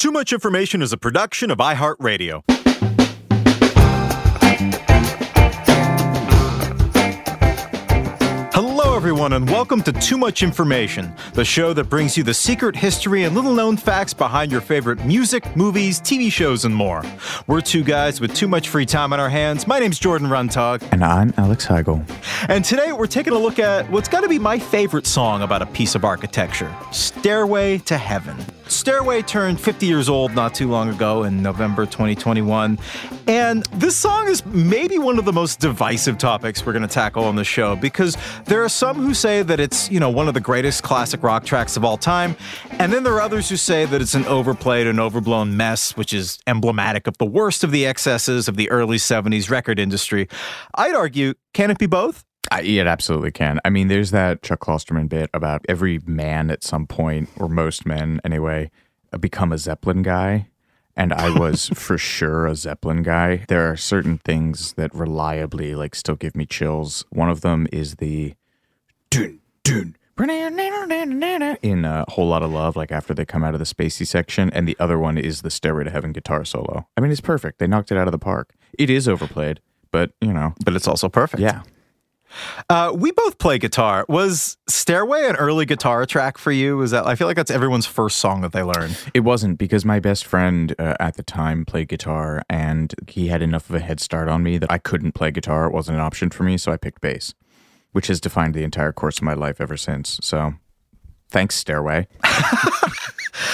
Too Much Information is a production of iHeartRadio. Hello, everyone, and welcome to Too Much Information, the show that brings you the secret history and little known facts behind your favorite music, movies, TV shows, and more. We're two guys with too much free time on our hands. My name's Jordan Runtagh. And I'm Alex Heigl. And today we're taking a look at what's got to be my favorite song about a piece of architecture Stairway to Heaven. Stairway turned 50 years old not too long ago in November 2021. And this song is maybe one of the most divisive topics we're going to tackle on the show because there are some who say that it's, you know, one of the greatest classic rock tracks of all time. And then there are others who say that it's an overplayed and overblown mess, which is emblematic of the worst of the excesses of the early 70s record industry. I'd argue, can it be both? I, it absolutely can. I mean, there's that Chuck Klosterman bit about every man at some point, or most men anyway, uh, become a Zeppelin guy. And I was for sure a Zeppelin guy. There are certain things that reliably like still give me chills. One of them is the dun dun in a whole lot of love, like after they come out of the spacey section, and the other one is the Stairway to Heaven guitar solo. I mean, it's perfect. They knocked it out of the park. It is overplayed, but you know, but it's also perfect. Yeah. Uh, we both play guitar. Was Stairway an early guitar track for you? Was that? I feel like that's everyone's first song that they learn. It wasn't because my best friend uh, at the time played guitar, and he had enough of a head start on me that I couldn't play guitar. It wasn't an option for me, so I picked bass, which has defined the entire course of my life ever since. So, thanks, Stairway.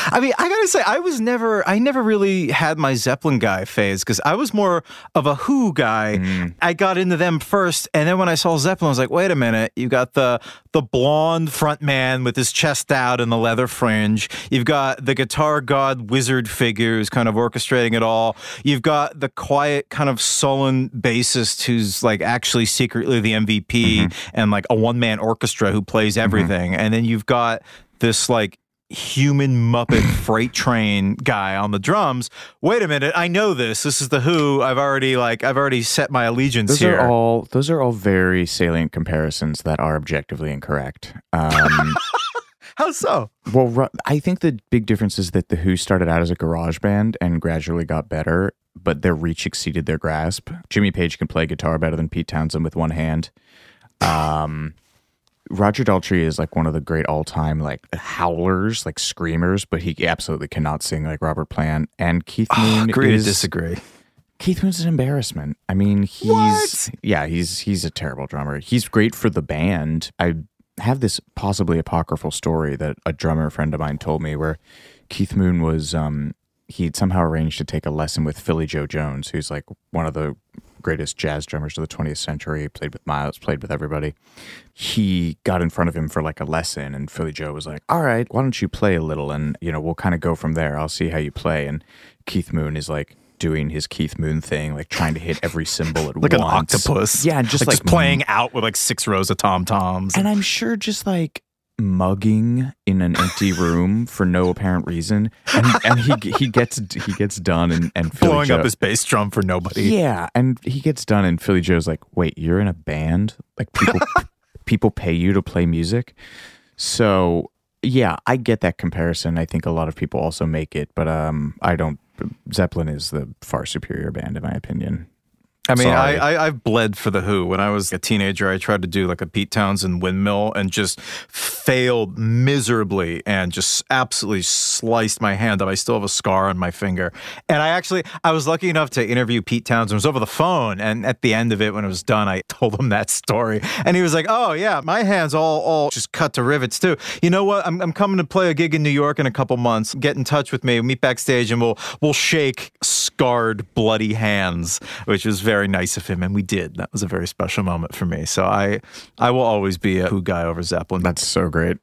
I mean, I gotta say, I was never, I never really had my Zeppelin guy phase because I was more of a Who guy. Mm. I got into them first, and then when I saw Zeppelin, I was like, wait a minute, you got the the blonde front man with his chest out and the leather fringe. You've got the guitar god wizard figure who's kind of orchestrating it all. You've got the quiet, kind of sullen bassist who's like actually secretly the MVP mm-hmm. and like a one man orchestra who plays mm-hmm. everything. Mm-hmm. And then you've got this like human Muppet freight train guy on the drums. Wait a minute, I know this. This is the Who. I've already like I've already set my allegiance those here. Are all those are all very salient comparisons that are objectively incorrect. Um, How so? Well, I think the big difference is that the Who started out as a garage band and gradually got better, but their reach exceeded their grasp. Jimmy Page can play guitar better than Pete Townshend with one hand. Um, Roger Daltrey is like one of the great all time like howlers, like screamers, but he absolutely cannot sing like Robert Plant. And Keith ah, Moon. Oh, agree is, to disagree. Keith Moon's an embarrassment. I mean, he's what? yeah, he's he's a terrible drummer. He's great for the band. I have this possibly apocryphal story that a drummer friend of mine told me where Keith Moon was um he'd somehow arranged to take a lesson with Philly Joe Jones, who's like one of the greatest jazz drummers of the 20th century. Played with Miles, played with everybody. He got in front of him for like a lesson, and Philly Joe was like, "All right, why don't you play a little, and you know we'll kind of go from there. I'll see how you play." And Keith Moon is like doing his Keith Moon thing, like trying to hit every cymbal at like once. an octopus. Yeah, just like, like just playing out with like six rows of tom toms. And I'm sure just like mugging in an empty room for no apparent reason, and, and he he gets he gets done and and Philly Blowing Joe, up his bass drum for nobody. yeah, and he gets done and Philly Joe's like, wait, you're in a band? Like people people pay you to play music? So yeah, I get that comparison. I think a lot of people also make it, but um, I don't. Zeppelin is the far superior band in my opinion. I mean, Sorry. I, I I've bled for the Who. When I was a teenager, I tried to do like a Pete Townshend windmill and just failed miserably and just absolutely sliced my hand up. I still have a scar on my finger. And I actually I was lucky enough to interview Pete Townshend. It was over the phone, and at the end of it, when it was done, I told him that story, and he was like, "Oh yeah, my hands all all just cut to rivets too." You know what? I'm I'm coming to play a gig in New York in a couple months. Get in touch with me. Meet backstage, and we'll we'll shake scarred, bloody hands, which was very nice of him, and we did. That was a very special moment for me. So I I will always be a Who guy over Zeppelin. That's so great.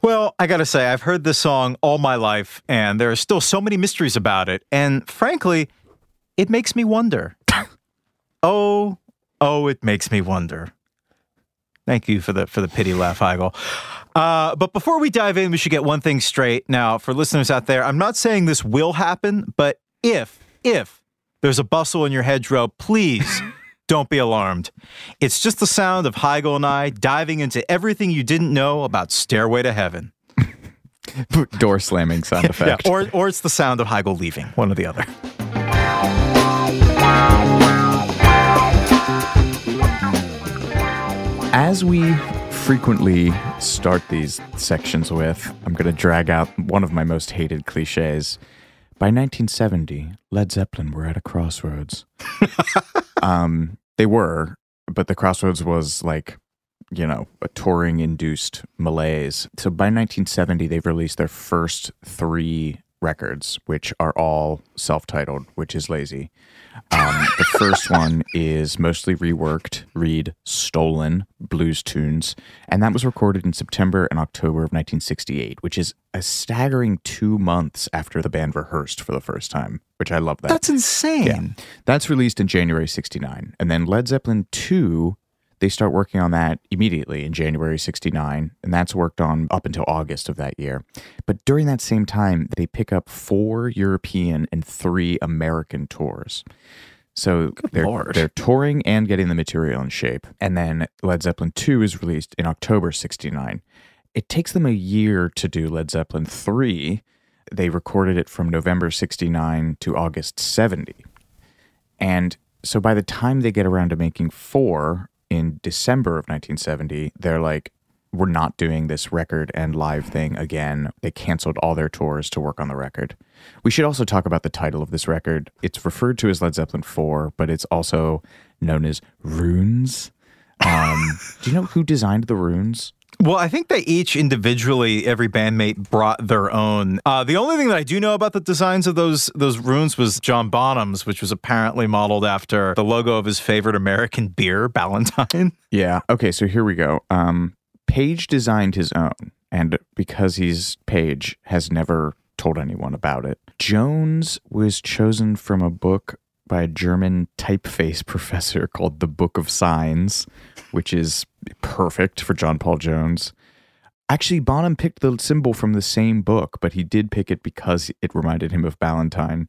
Well, I gotta say, I've heard this song all my life, and there are still so many mysteries about it. And frankly, it makes me wonder. oh, oh, it makes me wonder. Thank you for the for the pity laugh, Heigl. Uh, but before we dive in, we should get one thing straight. Now, for listeners out there, I'm not saying this will happen, but if if there's a bustle in your hedgerow, please don't be alarmed. It's just the sound of Heigl and I diving into everything you didn't know about Stairway to Heaven. Door slamming sound effect. Yeah, or or it's the sound of Heigl leaving, one or the other. As we frequently start these sections with, I'm going to drag out one of my most hated cliches. By 1970, Led Zeppelin were at a crossroads. um, they were, but the crossroads was like, you know, a touring induced malaise. So by 1970, they've released their first three records, which are all self titled, which is lazy. Um, the first one is mostly reworked, read stolen blues tunes, and that was recorded in September and October of 1968, which is a staggering two months after the band rehearsed for the first time, which I love that. That's insane. Yeah. That's released in January 69. And then Led Zeppelin 2, they start working on that immediately in January 69. And that's worked on up until August of that year. But during that same time, they pick up four European and three American tours. So they're, Lord. they're touring and getting the material in shape. And then Led Zeppelin 2 is released in October 69. It takes them a year to do Led Zeppelin 3. They recorded it from November 69 to August 70. And so by the time they get around to making four in December of 1970, they're like, we're not doing this record and live thing again. They canceled all their tours to work on the record. We should also talk about the title of this record. It's referred to as Led Zeppelin 4, but it's also known as Runes. Um, do you know who designed the runes? Well, I think they each individually, every bandmate brought their own. Uh, the only thing that I do know about the designs of those those runes was John Bonham's, which was apparently modeled after the logo of his favorite American beer, Ballantine. Yeah. Okay, so here we go. Um, Page designed his own, and because he's Page, has never told anyone about it. Jones was chosen from a book by a German typeface professor called The Book of Signs, which is perfect for John Paul Jones. Actually, Bonham picked the symbol from the same book, but he did pick it because it reminded him of Ballantine.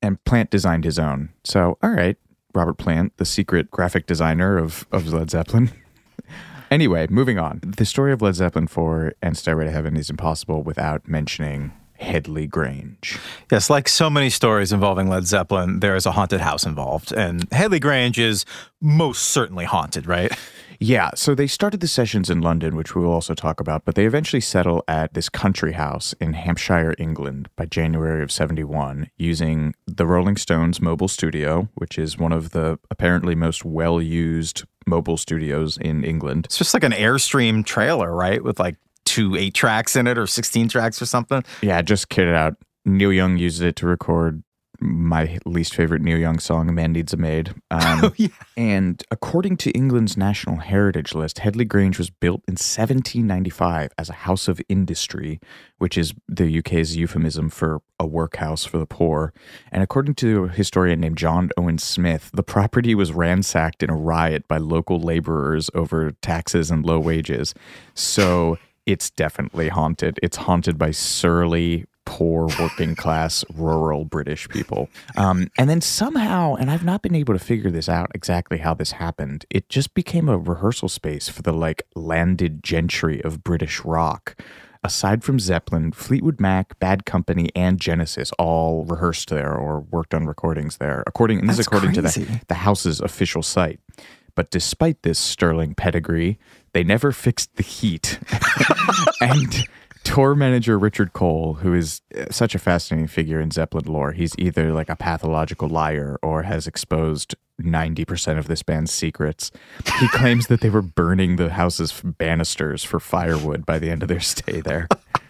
And Plant designed his own. So, all right, Robert Plant, the secret graphic designer of, of Led Zeppelin. anyway, moving on. The story of Led Zeppelin 4 and Stairway to Heaven is impossible without mentioning Headley Grange. Yes, like so many stories involving Led Zeppelin, there is a haunted house involved, and Headley Grange is most certainly haunted, right? Yeah, so they started the sessions in London, which we will also talk about, but they eventually settle at this country house in Hampshire, England by January of 71 using the Rolling Stones mobile studio, which is one of the apparently most well used mobile studios in England. It's just like an Airstream trailer, right? With like two eight tracks in it or 16 tracks or something. Yeah, just kitted out. Neil Young used it to record my least favorite Neil Young song, "A Man Needs a Maid." Um, Oh, yeah. And according to England's National Heritage List, Headley Grange was built in 1795 as a house of industry, which is the UK's euphemism for a workhouse for the poor. And according to a historian named John Owen Smith, the property was ransacked in a riot by local laborers over taxes and low wages. So it's definitely haunted. It's haunted by surly, poor, working class, rural British people. Um, and then somehow, and I've not been able to figure this out exactly how this happened, it just became a rehearsal space for the like landed gentry of British rock. Aside from Zeppelin, Fleetwood Mac, Bad Company, and Genesis all rehearsed there or worked on recordings there. According, and this is according to the, the house's official site. But despite this sterling pedigree, they never fixed the heat. and tour manager Richard Cole, who is uh, such a fascinating figure in Zeppelin lore, he's either like a pathological liar or has exposed 90% of this band's secrets. He claims that they were burning the house's banisters for firewood by the end of their stay there.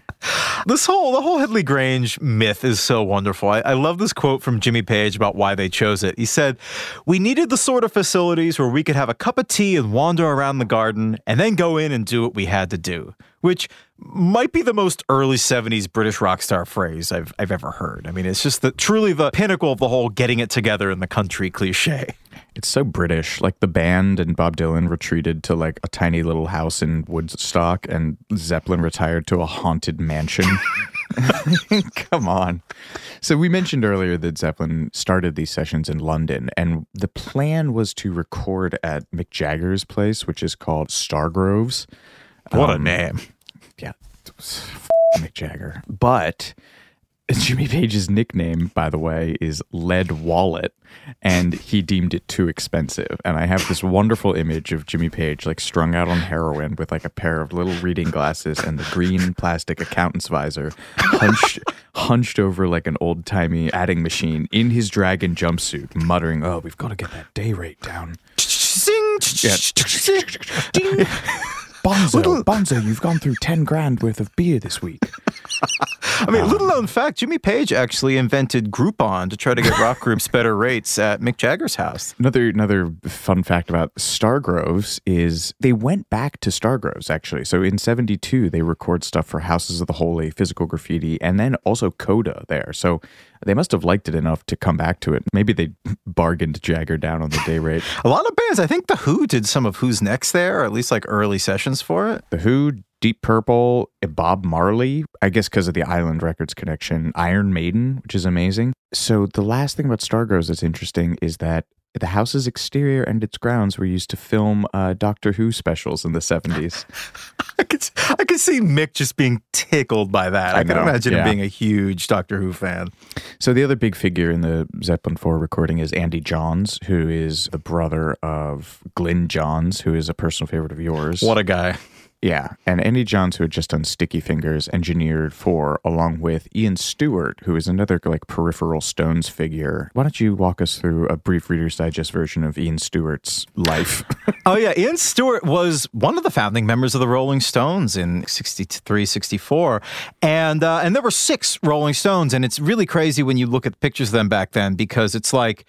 This whole the whole Headley Grange myth is so wonderful. I, I love this quote from Jimmy Page about why they chose it. He said, "We needed the sort of facilities where we could have a cup of tea and wander around the garden, and then go in and do what we had to do." Which might be the most early '70s British rock star phrase I've I've ever heard. I mean, it's just the truly the pinnacle of the whole getting it together in the country cliche. It's so British. Like the band and Bob Dylan retreated to like a tiny little house in Woodstock, and Zeppelin retired to a haunted mansion. Come on. So we mentioned earlier that Zeppelin started these sessions in London, and the plan was to record at Mick Jagger's place, which is called Stargroves. What a Um, name! Yeah, it was f- Mick Jagger. But Jimmy Page's nickname, by the way, is Lead Wallet, and he deemed it too expensive. And I have this wonderful image of Jimmy Page, like strung out on heroin with like a pair of little reading glasses and the green plastic accountant's visor, hunched, hunched over like an old timey adding machine in his dragon jumpsuit, muttering, "Oh, we've got to get that day rate down." Sing. Ding. Bonzo, Bonzo, you've gone through ten grand worth of beer this week. I mean, um, little known fact: Jimmy Page actually invented Groupon to try to get rock groups better rates at Mick Jagger's house. Another another fun fact about Stargroves is they went back to Stargroves actually. So in '72 they record stuff for Houses of the Holy, Physical Graffiti, and then also Coda there. So they must have liked it enough to come back to it. Maybe they bargained Jagger down on the day rate. A lot of bands. I think the Who did some of Who's Next there, or at least like early sessions for it. The Who, Deep Purple, Bob Marley, I guess because of the Island Records connection, Iron Maiden, which is amazing. So the last thing about Stargroves that's interesting is that the house's exterior and its grounds were used to film uh, Doctor Who specials in the 70s. I could I could see Mick just being tickled by that. I, I can imagine him being a huge Doctor Who fan. So the other big figure in the Zeppelin 4 recording is Andy Johns, who is the brother of Glyn Johns, who is a personal favorite of yours. What a guy! Yeah, and Andy Johns, who had just done Sticky Fingers, engineered for, along with Ian Stewart, who is another like peripheral Stones figure. Why don't you walk us through a brief Reader's Digest version of Ian Stewart's life? Oh yeah, Ian Stewart was one of the founding members of the Rolling Stones in 63, 64. And uh, and there were six Rolling Stones and it's really crazy when you look at pictures of them back then because it's like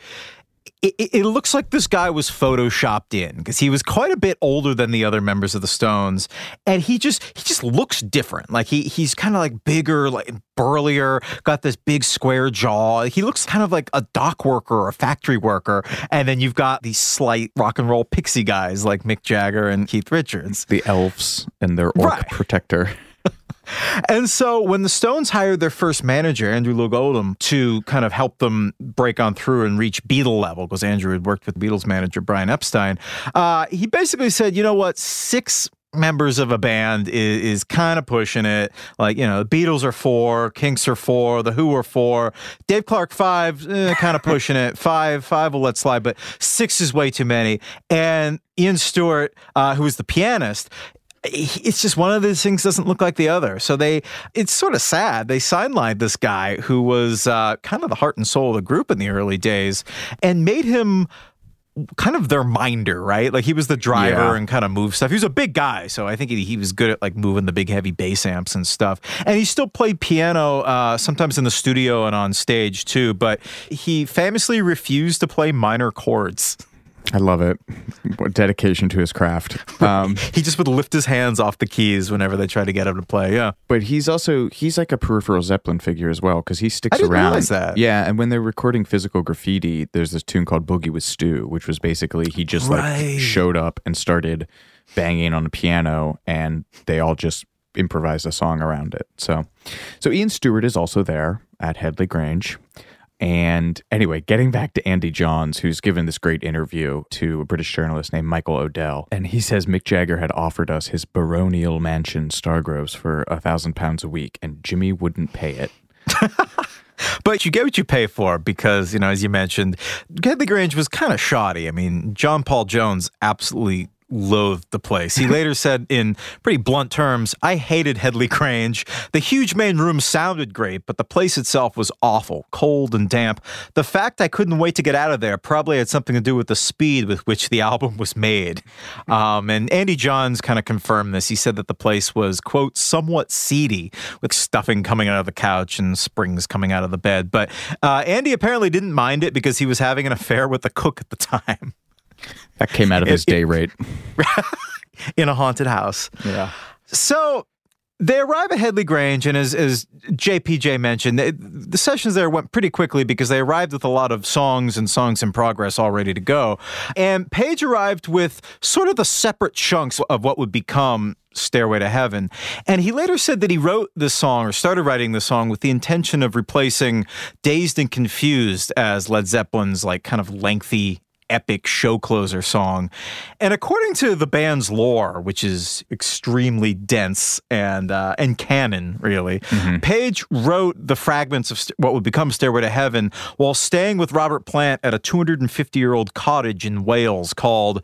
it, it- looks like this guy was photoshopped in because he was quite a bit older than the other members of the Stones, and he just he just looks different. Like he he's kind of like bigger, like burlier, got this big square jaw. He looks kind of like a dock worker or a factory worker, and then you've got these slight rock and roll pixie guys like Mick Jagger and Keith Richards. the elves and their orc Right. protector. And so when the Stones hired their first manager, Andrew Loog Oldham, to kind of help them break on through and reach Beatle level, because Andrew had worked with Beatles manager Brian Epstein, uh, he basically said, you know what, six members of a band is, is kind of pushing it. Like, you know, the Beatles are four, Kinks are four, the Who are four, Dave Clark five, eh, kind of pushing it. Five, five will let slide, but six is way too many. And Ian Stewart, uh, who was the pianist, it's just one of these things doesn't look like the other. So they, it's sort of sad. They sidelined this guy who was uh, kind of the heart and soul of the group in the early days and made him kind of their minder, right? Like he was the driver Yeah. and kind of move stuff. He was a big guy, so I think he, he was good at like moving the big heavy bass amps and stuff. And he still played piano uh, sometimes in the studio and on stage too. But he famously refused to play minor chords. I love it. What dedication to his craft. Um, He just would lift his hands off the keys whenever they tried to get him to play. Yeah. But he's also he's like a peripheral Zeppelin figure as well because he sticks I didn't around. realize that. Yeah, and when they're recording physical graffiti, there's this tune called Boogie with Stew," which was basically he just Right. like showed up and started banging on the piano, and they all just improvised a song around it. So, so Ian Stewart is also there at Headley Grange. And anyway, getting back to Andy Johns, who's given this great interview to a British journalist named Michael Odell. And he says Mick Jagger had offered us his baronial mansion, Stargroves, for a thousand pounds a week, and Jimmy wouldn't pay it. But you get what you pay for because, you know, as you mentioned, Headley Grange was kind of shoddy. I mean, John Paul Jones absolutely loathed the place. He later said in pretty blunt terms, I hated Headley Grange. The huge main room sounded great, but the place itself was awful, cold and damp. The fact I couldn't wait to get out of there probably had something to do with the speed with which the album was made. Um, and Andy Johns kind of confirmed this. He said that the place was, quote, somewhat seedy, with stuffing coming out of the couch and springs coming out of the bed. But uh, Andy apparently didn't mind it because he was having an affair with the cook at the time. That came out of his day rate. in a haunted house. Yeah. So they arrive at Headley Grange, and as, as JPJ mentioned, the, the sessions there went pretty quickly because they arrived with a lot of songs and songs in progress all ready to go. And Page arrived with sort of the separate chunks of what would become Stairway to Heaven. And he later said that he wrote this song or started writing the song with the intention of replacing Dazed and Confused as Led Zeppelin's like kind of lengthy epic show closer song. And according to the band's lore, which is extremely dense and uh, and canon, really, Page wrote the fragments of what would become Stairway to Heaven while staying with Robert Plant at a 250 year old cottage in Wales called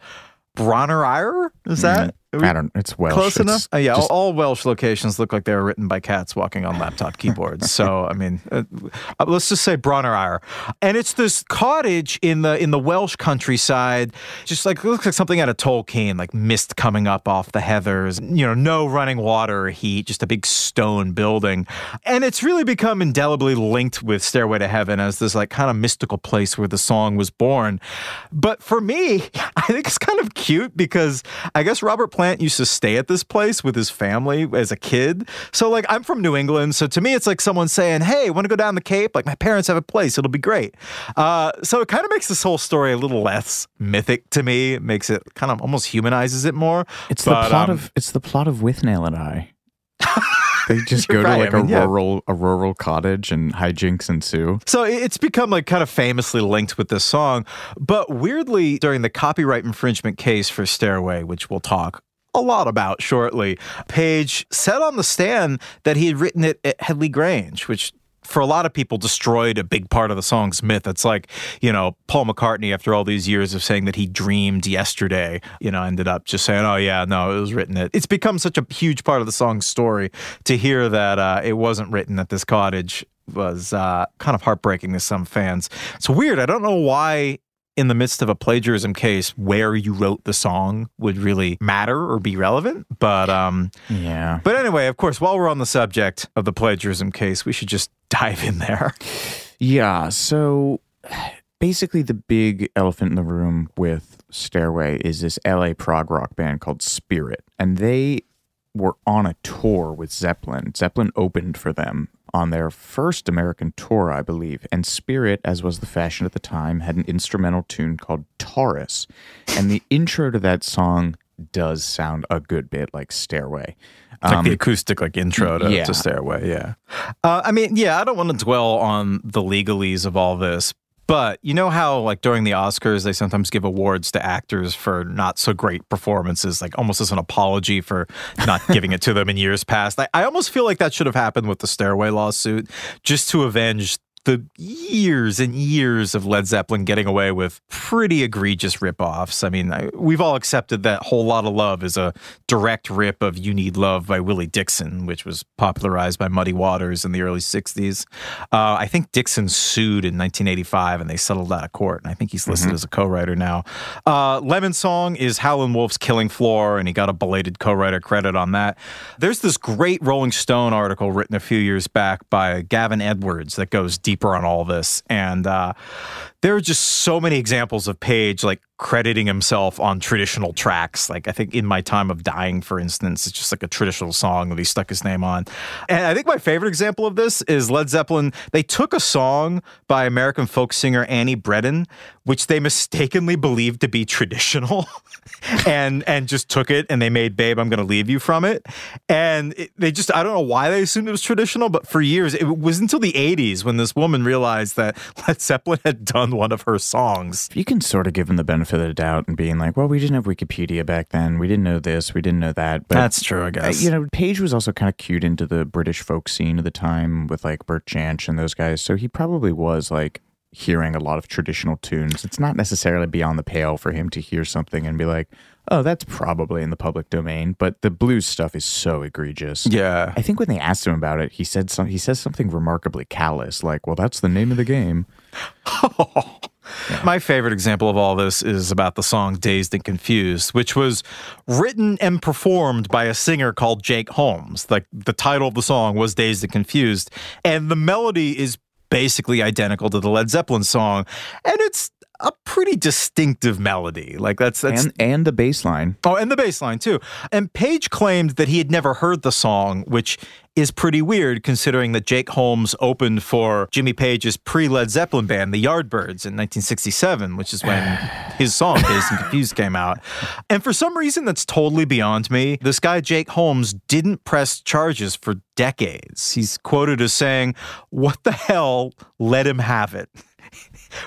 Bron-Yr-Aur. Is that? I don't. It's Welsh. Close It's enough. Uh, yeah, just- all, all Welsh locations look like they were written by cats walking on laptop keyboards. so I mean, uh, uh, let's just say Bronner and it's this cottage in the in the Welsh countryside, just like it looks like something out of Tolkien, like mist coming up off the heathers. You know, no running water or heat, just a big stone building, and it's really become indelibly linked with Stairway to Heaven as this like kind of mystical place where the song was born. But for me, I think it's kind of cute because I guess Robert Plant used to stay at this place with his family as a kid. So like I'm from New England, so to me it's like someone saying, "Hey, want to go down the Cape? Like my parents have a place. It'll be great." Uh, so it kind of makes this whole story a little less mythic to me. It makes it kind of almost humanizes it more. It's But, the plot um, of it's the plot of Withnail and I. They just go You're to like I mean, a yeah. rural a rural cottage and hijinks ensue. So it's become like kind of famously linked with this song. But weirdly, during the copyright infringement case for Stairway, which we'll talk a lot about shortly, Page said on the stand that he had written it at Headley Grange, which for a lot of people destroyed a big part of the song's myth. It's like, you know, Paul McCartney, after all these years of saying that he dreamed yesterday, you know, ended up just saying, oh, yeah, no, it was written at. It's become such a huge part of the song's story to hear that uh, it wasn't written at this cottage was uh, kind of heartbreaking to some fans. It's weird. I don't know why. In the midst of a plagiarism case, where you wrote the song would really matter or be relevant. But um, Yeah. but anyway, of course, while we're on the subject of the plagiarism case, we should just dive in there. Yeah. So basically, the big elephant in the room with Stairway is this LA prog rock band called Spirit. And they were on a tour with Zeppelin. Zeppelin opened for them on their first American tour, I believe. And Spirit, as was the fashion at the time, had an instrumental tune called Taurus. And the intro to that song does sound a good bit like Stairway. like the acoustic like intro to, yeah. to Stairway, yeah. Uh, I mean, yeah, I don't want to dwell on the legalese of all this, but you know how like during the Oscars they sometimes give awards to actors for not so great performances, like almost as an apology for not giving it to them in years past. I, I almost feel like that should have happened with the Stairway lawsuit, just to avenge the years and years of Led Zeppelin getting away with pretty egregious ripoffs. I mean, I, we've all accepted that Whole Lot of Love is a direct rip of You Need Love by Willie Dixon, which was popularized by Muddy Waters in the early 60s. Uh, I think Dixon sued in 1985 and they settled out of court. And I think he's listed as a co writer now. Uh, Lemon Song is Howlin' Wolf's Killing Floor, and he got a belated co writer credit on that. There's this great Rolling Stone article written a few years back by Gavin Edwards that goes deeper on all this. And uh, there are just so many examples of Page like crediting himself on traditional tracks. Like I think in my time of dying, for instance, it's just like a traditional song that he stuck his name on. And I think my favorite example of this is Led Zeppelin. They took a song by American folk singer Annie Bredon, which they mistakenly believed to be traditional, and and just took it and they made "Babe, I'm Gonna Leave You" from it. And it, they just I don't know why they assumed it was traditional, but for years it was until the '80s when this woman realized that Led Zeppelin had done one of her songs. You can sort of give them the benefit of the doubt and being like, well, we didn't have Wikipedia back then. We didn't know this. We didn't know that. But That's true, I uh, guess. you know, Page was also kind of cued into the British folk scene of the time with like Bert Jansch and those guys. So he probably was like hearing a lot of traditional tunes. It's not necessarily beyond the pale for him to hear something and be like, oh, that's probably in the public domain. But the blues stuff is so egregious. yeah. I think when they asked him about it, he said some. He says something remarkably callous, like, "Well, that's the name of the game." My favorite example of all this is about the song Dazed and Confused, which was written and performed by a singer called Jake Holmes. Like the title of the song was Dazed and Confused, and the melody is basically identical to the Led Zeppelin song, and it's a pretty distinctive melody. Like that's that's and and the bass line. Oh, and the bass line too. And Page claimed that he had never heard the song, which is pretty weird considering that Jake Holmes opened for Jimmy Page's pre Led Zeppelin band, the Yardbirds, in 1967, which is when his song Dazed and Confused came out. And for some reason that's totally beyond me, this guy Jake Holmes didn't press charges for decades. He's quoted as saying, What the hell? Let him have it.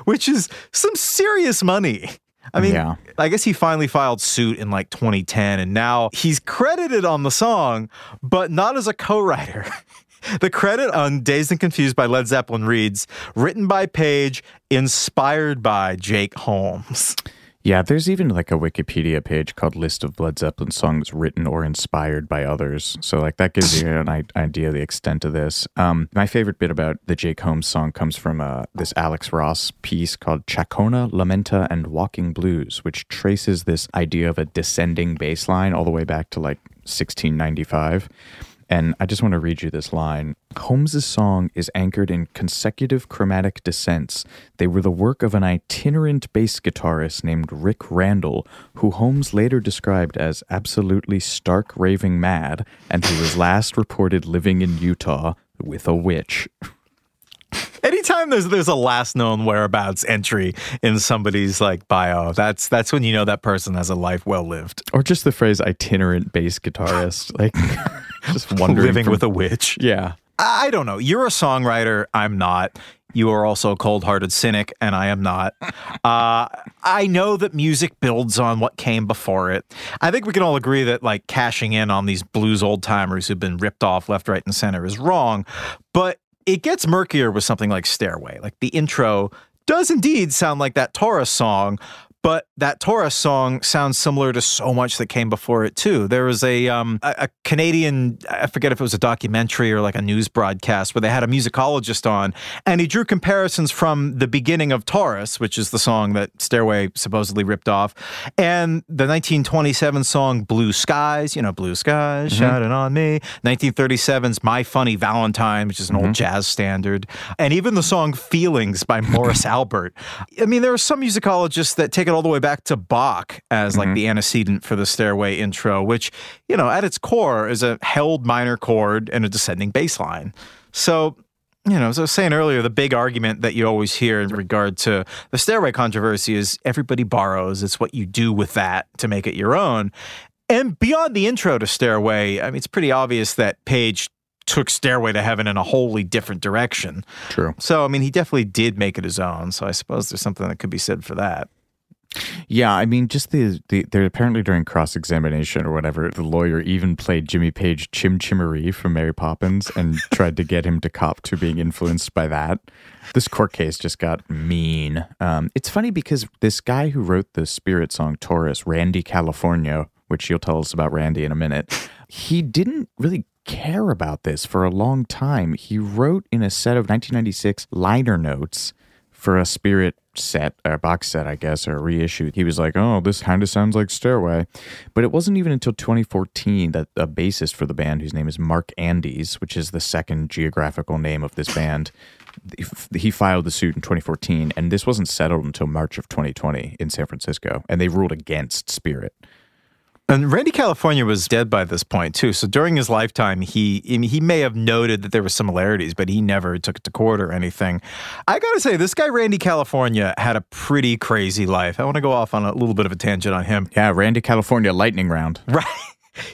which is some serious money. I mean, Yeah. I guess he finally filed suit in like 2010, and now he's credited on the song, but not as a co writer. The credit on Dazed and Confused by Led Zeppelin reads written by Page, inspired by Jake Holmes. Yeah, there's even like a Wikipedia page called "List of Led Zeppelin songs written or inspired by others." So like that gives you an idea of the extent of this. Um, my favorite bit about the Jake Holmes song comes from uh, this Alex Ross piece called "Chacona, Lamento, and Walking Blues," which traces this idea of a descending bass line all the way back to like 1695. And I just want to read you this line. Holmes's song is anchored in consecutive chromatic descents. They were the work of an itinerant bass guitarist named Rick Randall, who Holmes later described as absolutely stark raving mad, and who was last reported living in Utah with a witch. Anytime there's there's a last known whereabouts entry in somebody's like bio, that's that's when you know that person has a life well lived. Or just the phrase itinerant bass guitarist. Like just wondering. Living from- with a witch. Yeah. I don't know. You're a songwriter. I'm not. You are also a cold hearted cynic, and I am not. Uh, I know that music builds on what came before it. I think we can all agree that, like, cashing in on these blues old timers who've been ripped off left, right, and center is wrong. But it gets murkier with something like Stairway. Like, the intro does indeed sound like that Taurus song. But that Taurus song sounds similar to so much that came before it too. There was a um, a, a Canadian, I forget if it was a documentary or like a news broadcast, where they had a musicologist on, and he drew comparisons from the beginning of Taurus, which is the song that Stairway supposedly ripped off, and the 1927 song Blue Skies. You know, Blue Skies shining on me. 1937's My Funny Valentine, which is an old jazz standard, and even the song Feelings by Morris Albert. I mean, there are some musicologists that take it all the way back to Bach as like mm-hmm. the antecedent for the Stairway intro, which, you know, at its core is a held minor chord and a descending bass line. So, you know, as I was saying earlier, the big argument that you always hear in regard to the Stairway controversy is everybody borrows. It's what you do with that to make it your own. And beyond the intro to Stairway, I mean, it's pretty obvious that Page took Stairway to Heaven in a wholly different direction. True. So, I mean, he definitely did make it his own. So, I suppose there's something that could be said for that. Yeah, I mean, just the, the they're apparently during cross examination or whatever, the lawyer even played Jimmy Page Chim Chimmery from Mary Poppins and tried to get him to cop to being influenced by that. This court case just got mean. Um, it's funny because this guy who wrote the spirit song Taurus, Randy California, which you'll tell us about Randy in a minute, he didn't really care about this for a long time. He wrote in a set of 1996 liner notes for a spirit set or box set, I guess, or a reissue. He was like, "Oh, this kind of sounds like Stairway," but it wasn't even until 2014 that a bassist for the band, whose name is Mark Andes, which is the second geographical name of this band, he filed the suit in 2014, and this wasn't settled until March of 2020 in San Francisco, and they ruled against Spirit. And Randy California was dead by this point too. So during his lifetime, he he may have noted that there were similarities, but he never took it to court or anything. I gotta say, this guy Randy California had a pretty crazy life. I want to go off on a little bit of a tangent on him. Yeah, Randy California lightning round. Right.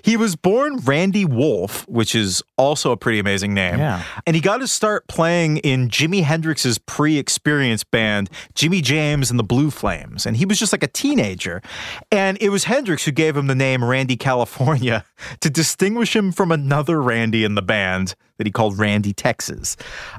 He was born Randy Wolf, which is also a pretty amazing name. Yeah. And he got to start playing in Jimi Hendrix's pre experience band, Jimmy James and the Blue Flames. And he was just like a teenager. And it was Hendrix who gave him the name Randy California to distinguish him from another Randy in the band that he called Randy Texas.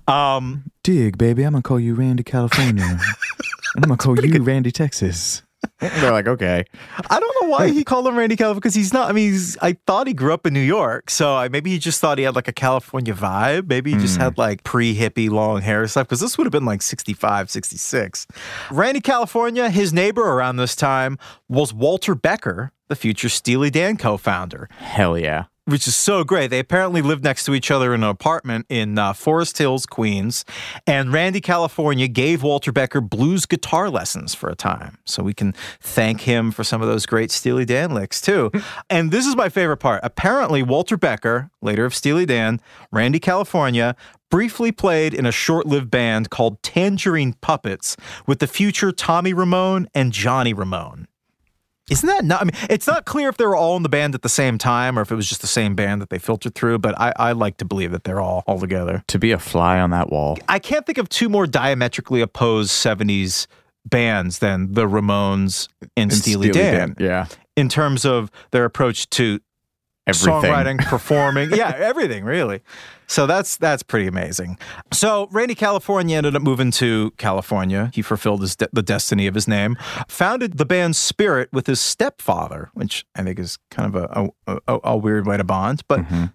Um, Dig, baby, I'm gonna call you Randy California. I'm gonna call you Randy Texas. They're like, okay. I don't know why he called him Randy California because he's not. I mean, he's, I thought he grew up in New York, so I, maybe he just thought he had like a California vibe. Maybe he just hmm. had like pre hippie long hair stuff because this would have been like 65, 66. Randy California, his neighbor around this time was Walter Becker, the future Steely Dan co founder Hell yeah. Which is so great. They apparently lived next to each other in an apartment in uh, Forest Hills, Queens. And Randy California gave Walter Becker blues guitar lessons for a time. So we can thank him for some of those great Steely Dan licks, too. and this is my favorite part. Apparently, Walter Becker, later of Steely Dan, Randy California, briefly played in a short lived band called Tangerine Puppets with the future Tommy Ramone and Johnny Ramone. Isn't that not? I mean, it's not clear if they were all in the band at the same time or if it was just the same band that they filtered through, but I, I like to believe that they're all all together. To be a fly on that wall. I can't think of two more diametrically opposed 70s bands than the Ramones and, And Steely, Dan, Yeah. in terms of their approach to Everything. songwriting, performing, yeah, everything really. So that's that's pretty amazing. So Randy California ended up moving to California. He fulfilled his de- the destiny of his name. Founded the band Spirit with his stepfather, which I think is kind of a a, a, a weird way to bond, but. Mm-hmm.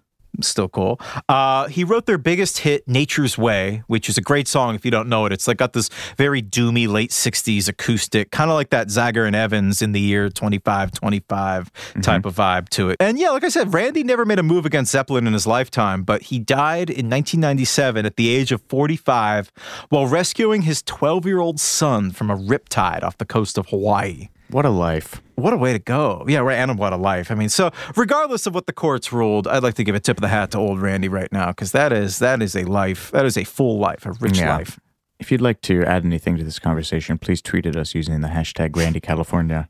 Still cool. Uh, he wrote their biggest hit, "Nature's Way," which is a great song. If you don't know it, it's like got this very doomy late '60s acoustic, kind of like that Zager and Evans in the year 2525 type of vibe to it. And yeah, like I said, Randy never made a move against Zeppelin in his lifetime, but he died in 1997 at the age of 45 while rescuing his 12 year old son from a riptide off the coast of Hawaii. What a life. What a way to go. Yeah, right. And what a life. I mean, so regardless of what the courts ruled, I'd like to give a tip of the hat to old Randy right now because that is that is a life. That is a full life, a rich Yeah. life. If you'd like to add anything to this conversation, please tweet at us using the hashtag Randy California.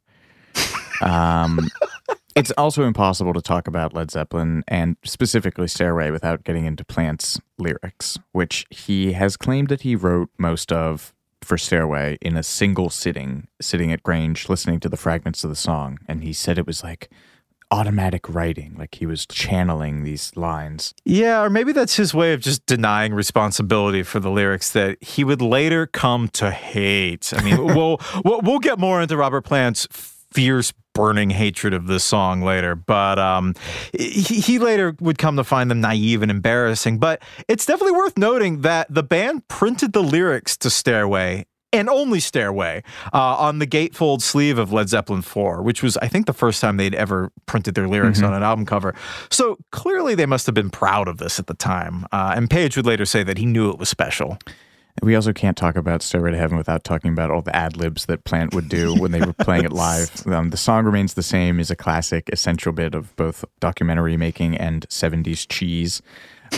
Um, it's also impossible to talk about Led Zeppelin and specifically Stairway without getting into Plant's lyrics, which he has claimed that he wrote most of for Stairway in a single sitting, sitting at Grange, listening to the fragments of the song. And he said it was like automatic writing, like he was channeling these lines. Yeah, or maybe that's his way of just denying responsibility for the lyrics that he would later come to hate. I mean, we'll, we'll we'll get more into Robert Plant's fierce burning hatred of this song later, but um, he, he later would come to find them naive and embarrassing. But it's definitely worth noting that the band printed the lyrics to Stairway and only Stairway uh, on the gatefold sleeve of Led Zeppelin 4, which was, I think, the first time they'd ever printed their lyrics on an album cover. So clearly they must have been proud of this at the time. Uh, and Page would later say that he knew it was special. We also can't talk about Stairway to Heaven without talking about all the ad libs that Plant would do when they were playing it live. Um, the song remains the same, is a classic, essential bit of both documentary making and 70s cheese.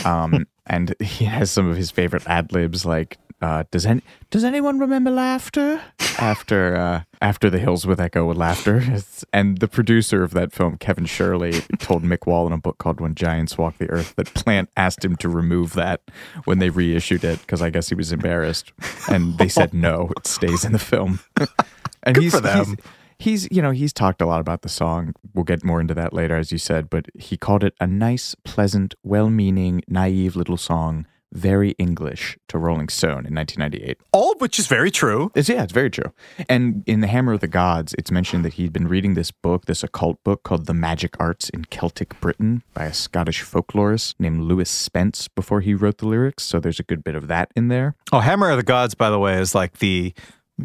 Um, and he has some of his favorite ad libs, like uh, does any does anyone remember laughter after uh, after the hills with echo with laughter? It's- and the producer of that film, Kevin Shirley, told Mick Wall in a book called When Giants Walk the Earth that Plant asked him to remove that when they reissued it because I guess he was embarrassed, and they said no, it stays in the film. and Good he's, for them. he's he's you know he's talked a lot about the song. We'll get more into that later, as you said, but he called it a nice, pleasant, well-meaning, naive little song. Very English to Rolling Stone in 1998. All of which is very true. It's, yeah, it's very true. And in The Hammer of the Gods, it's mentioned that he'd been reading this book, this occult book called The Magic Arts in Celtic Britain by a Scottish folklorist named Lewis Spence before he wrote the lyrics. So there's a good bit of that in there. Oh, Hammer of the Gods, by the way, is like the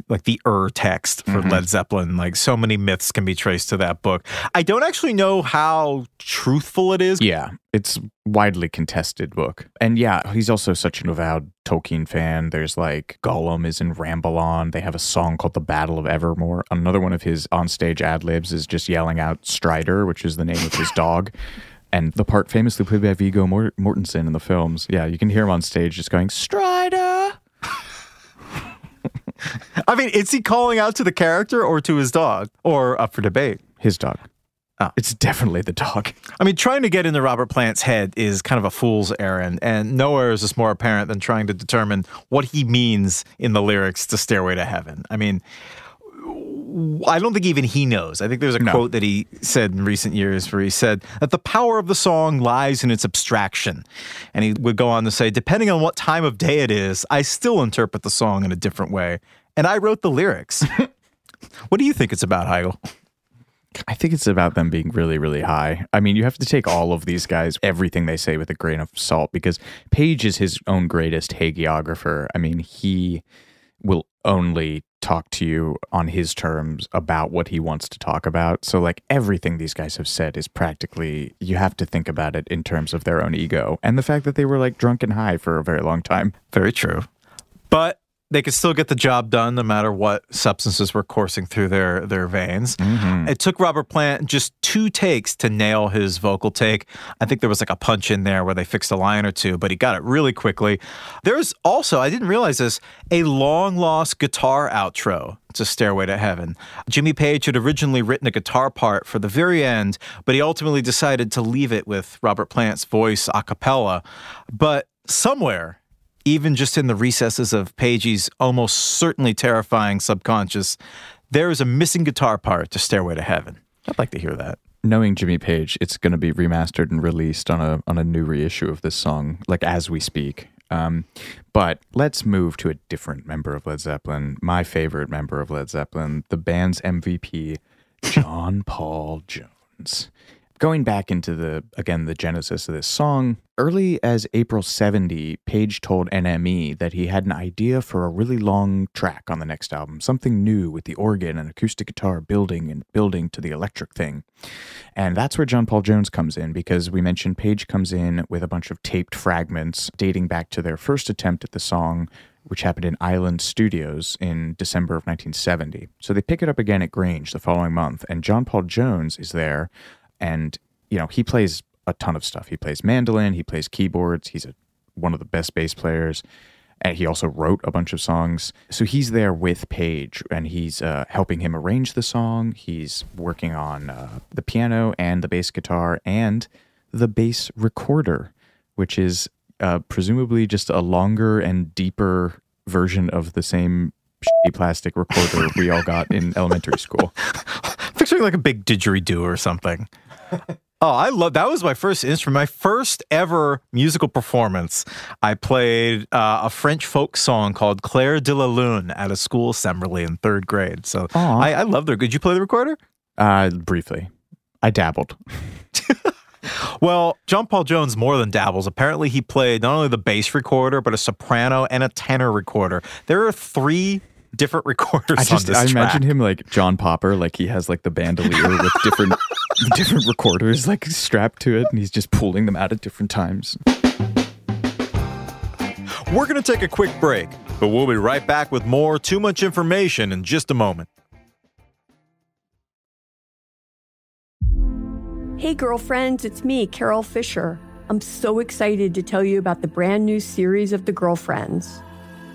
like the Ur text for Mm-hmm. Led Zeppelin. Like so many myths can be traced to that book. I don't actually know how truthful it is. Yeah, it's widely contested book. And yeah, he's also such an avowed Tolkien fan. There's like Gollum is in Ramble On. They have a song called The Battle of Evermore. Another one of his onstage ad libs is just yelling out Strider, which is the name of his dog. And the part famously played by Viggo Mort- Mortensen in the films. Yeah, you can hear him on stage just going, Strider. I mean, is he calling out to the character or to his dog or up for debate? His dog. Oh. It's definitely the dog. I mean, trying to get into Robert Plant's head is kind of a fool's errand, and nowhere is this more apparent than trying to determine what he means in the lyrics to Stairway to Heaven. I mean, I don't think even he knows. I think there's a No. quote that he said in recent years where he said that the power of the song lies in its abstraction. And he would go on to say, depending on what time of day it is, I still interpret the song in a different way. And I wrote the lyrics. what do you think it's about, Heigl? I think it's about them being really, really high. I mean, you have to take all of these guys, everything they say with a grain of salt, because Page is his own greatest hagiographer. I mean, he will only talk to you on his terms about what he wants to talk about. So, like, everything these guys have said is practically, you have to think about it in terms of their own ego and the fact that they were like drunk and high for a very long time. Very true. But they could still get the job done no matter what substances were coursing through their, their veins. Mm-hmm. It took Robert Plant just two takes to nail his vocal take. I think there was like a punch in there where they fixed a line or two, but he got it really quickly. There's also, I didn't realize this, a long lost guitar outro to Stairway to Heaven. Jimmy Page had originally written a guitar part for the very end, but he ultimately decided to leave it with Robert Plant's voice a cappella. But somewhere, even just in the recesses of Pagey's almost certainly terrifying subconscious, there is a missing guitar part to Stairway to Heaven. I'd like to hear that. knowing Jimmy Page, it's going to be remastered and released on a on a new reissue of this song, like as we speak. Um, but let's move to a different member of Led Zeppelin, my favorite member of Led Zeppelin, the band's MVP, John Paul Jones. Going back into the again the genesis of this song, early as April 70, Page told NME that he had an idea for a really long track on the next album, something new with the organ and acoustic guitar building and building to the electric thing. And that's where John Paul Jones comes in because we mentioned Page comes in with a bunch of taped fragments dating back to their first attempt at the song, which happened in Island Studios in December of 1970. So they pick it up again at Grange the following month, and John Paul Jones is there, and you know he plays a ton of stuff. He plays mandolin, he plays keyboards, he's a, one of the best bass players. And he also wrote a bunch of songs. So he's there with Page and he's uh, helping him arrange the song. He's working on uh, the piano and the bass guitar and the bass recorder, which is uh, presumably just a longer and deeper version of the same plastic recorder we all got in elementary school. Picturing like a big didgeridoo or something. Oh, I love that was my first instrument, my first ever musical performance. I played uh, a French folk song called Claire de la Lune at a school assembly in third grade. So. I, I love the. Did you play the recorder? Uh, briefly, I dabbled. Well, John Paul Jones more than dabbles. Apparently, he played not only the bass recorder, but a soprano and a tenor recorder. There are three different recorders I just on this I track. imagine him like John Popper, like he has like the bandolier with different different recorders like strapped to it, and he's just pulling them out at different times. We're going to take a quick break, but we'll be right back with more Too Much Information in just a moment. Hey, girlfriends, it's me, Carol Fisher. I'm so excited to tell you about the brand new series of The Girlfriends.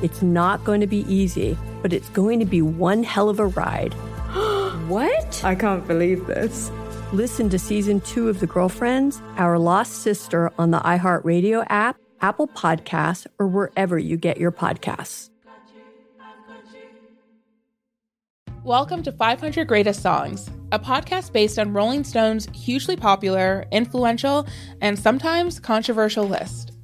It's not going to be easy, but it's going to be one hell of a ride. what? I can't believe this. Listen to season two of The Girlfriends, Our Lost Sister on the iHeartRadio app, Apple Podcasts, or wherever you get your podcasts. Welcome to 500 Greatest Songs, a podcast based on Rolling Stone's hugely popular, influential, and sometimes controversial list.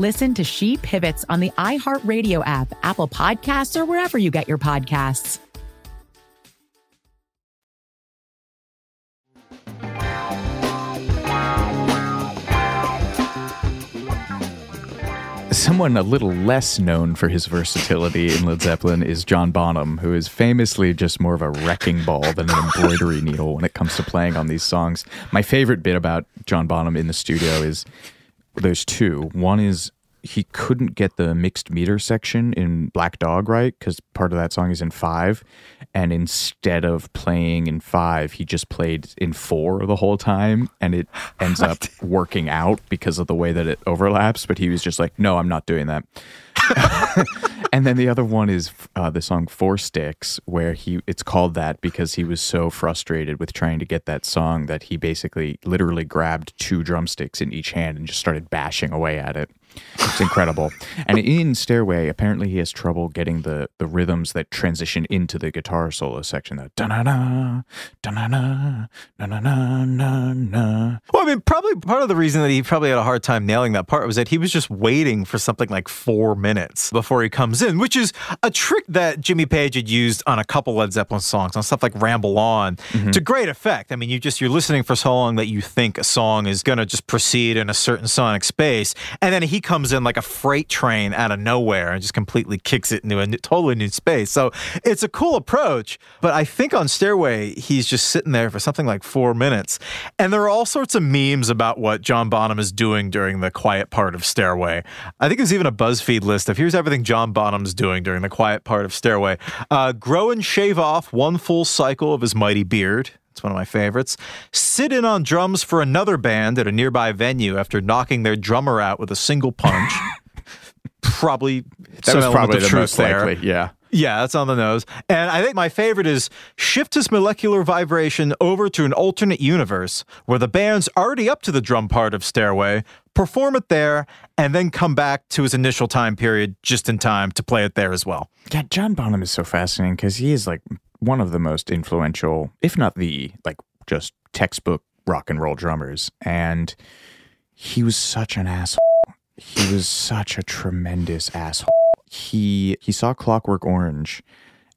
Listen to She Pivots on the iHeartRadio app, Apple Podcasts, or wherever you get your podcasts. Someone a little less known for his versatility in Led Zeppelin is John Bonham, who is famously just more of a wrecking ball than an embroidery needle when it comes to playing on these songs. My favorite bit about John Bonham in the studio is there's two. One is he couldn't get the mixed meter section in Black Dog right because part of that song is in five, and instead of playing in five, he just played in four the whole time, and it ends up working out because of the way that it overlaps. But he was just like, "No, I'm not doing that." and then the other one is uh, the song Four Sticks, where he it's called that because he was so frustrated with trying to get that song that he basically literally grabbed two drumsticks in each hand and just started bashing away at it. It's incredible. and in Stairway, apparently he has trouble getting the the rhythms that transition into the guitar solo section. The da na na da na na na na na na na. Well, I mean, probably part of the reason that he probably had a hard time nailing that part was that he was just waiting for something like four minutes before he comes in, which is a trick that Jimmy Page had used on a couple Led Zeppelin songs, on stuff like Ramble On, mm-hmm. to great effect. I mean, you just you're listening for so long that you think a song is gonna just proceed in a certain sonic space, and then he comes in like a freight train out of nowhere and just completely kicks it into a new, totally new space. So it's a cool approach, but I think on Stairway he's just sitting there for something like four minutes, and there are all sorts of memes about what John Bonham is doing during the quiet part of Stairway. I think there's even a BuzzFeed list of here's everything John Bonham's doing during the quiet part of Stairway. Uh, grow and shave off one full cycle of his mighty beard. It's one of my favorites. Sit in on drums for another band at a nearby venue after knocking their drummer out with a single punch. probably That some was element probably of the truth most there. likely. Yeah. Yeah, that's on the nose. And I think my favorite is shift his molecular vibration over to an alternate universe where the band's already up to the drum part of Stairway, perform it there, and then come back to his initial time period just in time to play it there as well. Yeah, John Bonham is so fascinating because he is like one of the most influential, if not the like just textbook rock and roll drummers. And he was such an asshole. He was such a tremendous asshole. He he saw Clockwork Orange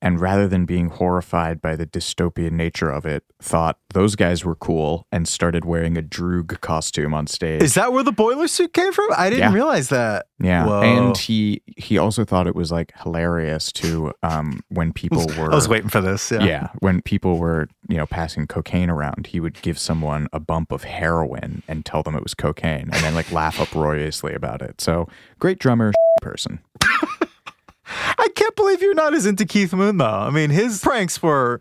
and rather than being horrified by the dystopian nature of it, thought those guys were cool and started wearing a Droog costume on stage. Is that where the boiler suit came from? I didn't Yeah. realize that. yeah, Whoa. and he he also thought it was like hilarious to um when people were I was waiting for this. Yeah. yeah. when people were, you know, passing cocaine around, he would give someone a bump of heroin and tell them it was cocaine and then like laugh uproariously about it. So, great drummer, person. I can't believe you're not as into Keith Moon though. I mean, his pranks were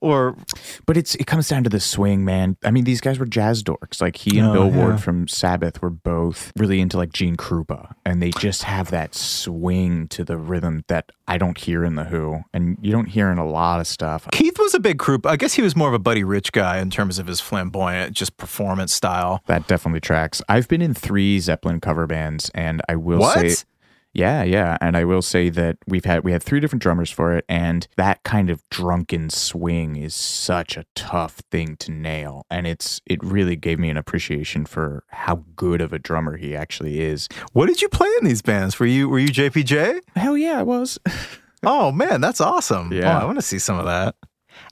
or But it's it comes down to the swing, man. I mean, these guys were jazz dorks. Like he and Oh, Bill yeah. Ward from Sabbath were both really into like Gene Krupa, and they just have that swing to the rhythm that I don't hear in the Who, and you don't hear in a lot of stuff. Keith was a big group. I guess he was more of a Buddy Rich guy in terms of his flamboyant, just performance style. That definitely tracks. I've been in three Zeppelin cover bands, and I will What? say, yeah, yeah, and I will say that we've had we had three different drummers for it, and that kind of drunken swing is such a tough thing to nail, and it's it really gave me an appreciation for how good of a drummer he actually is. What did you play in these bands? Were you were you JPJ? Hell yeah, I was. Oh man, that's awesome. Yeah. Oh, I want to see some of that.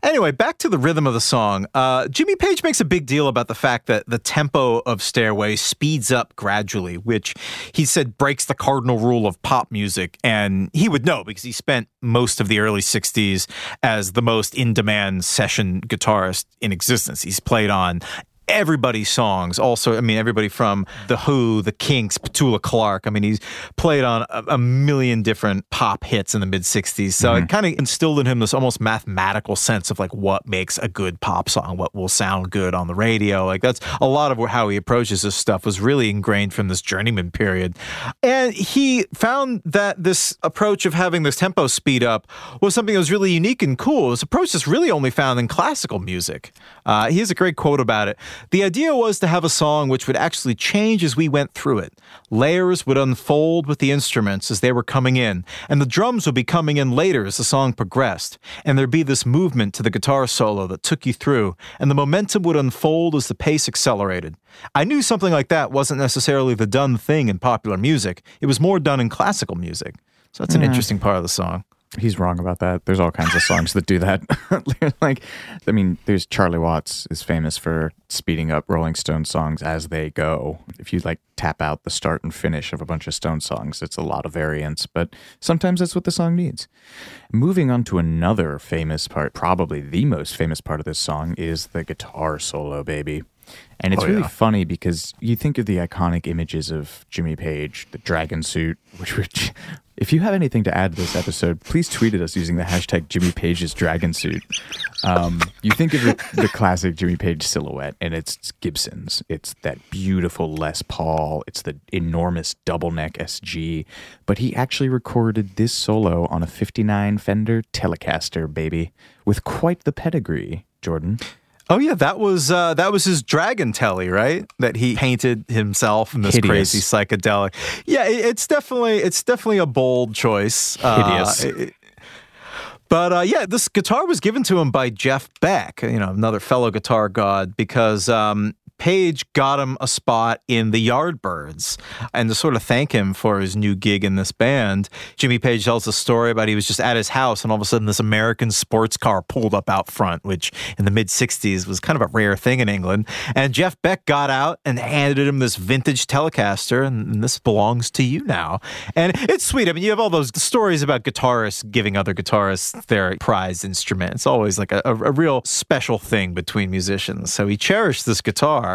Anyway, back to the rhythm of the song. Uh, Jimmy Page makes a big deal about the fact that the tempo of Stairway speeds up gradually, which he said breaks the cardinal rule of pop music. And he would know because he spent most of the early 60s as the most in demand session guitarist in existence. He's played on everybody's songs. Also, I mean, everybody from The Who, The Kinks, Petula Clark. I mean, he's played on a, a million different pop hits in the mid 60s. So it kind of instilled in him this almost mathematical sense of like what makes a good pop song, what will sound good on the radio. Like that's a lot of how he approaches this stuff was really ingrained from this journeyman period. And he found that this approach of having this tempo speed up was something that was really unique and cool. This approach is really only found in classical music. Uh, he has a great quote about it. The idea was to have a song which would actually change as we went through it. Layers would unfold with the instruments as they were coming in, and the drums would be coming in later as the song progressed. And there'd be this movement to the guitar solo that took you through, and the momentum would unfold as the pace accelerated. I knew something like that wasn't necessarily the done thing in popular music, it was more done in classical music. So that's an mm. interesting part of the song. He's wrong about that. There's all kinds of songs that do that. like, I mean, there's Charlie Watts is famous for speeding up Rolling Stone songs as they go. If you like tap out the start and finish of a bunch of Stone songs, it's a lot of variance, but sometimes that's what the song needs. Moving on to another famous part, probably the most famous part of this song is the guitar solo, baby. And it's Oh, really yeah. funny because you think of the iconic images of Jimmy Page, the dragon suit, which would. If you have anything to add to this episode, please tweet at us using the hashtag Jimmy Page's dragon suit. Um, you think of the, the classic Jimmy Page silhouette, and it's Gibson's. It's that beautiful Les Paul. It's the enormous double neck SG. But he actually recorded this solo on a 59 Fender Telecaster, baby, with quite the pedigree, Jordan. Oh yeah, that was uh, that was his dragon telly, right? That he painted himself in this Hideous. crazy psychedelic. Yeah, it, it's definitely it's definitely a bold choice. Uh, Hideous. it- but uh, yeah, this guitar was given to him by Jeff Beck, you know, another fellow guitar god, because um, Page got him a spot in the Yardbirds. And to sort of thank him for his new gig in this band, Jimmy Page tells a story about he was just at his house and all of a sudden this American sports car pulled up out front, which in the mid 60s was kind of a rare thing in England. And Jeff Beck got out and handed him this vintage Telecaster, and this belongs to you now. And it's sweet. I mean, you have all those stories about guitarists giving other guitarists their prized instrument. It's always like a, a, a real special thing between musicians. So he cherished this guitar.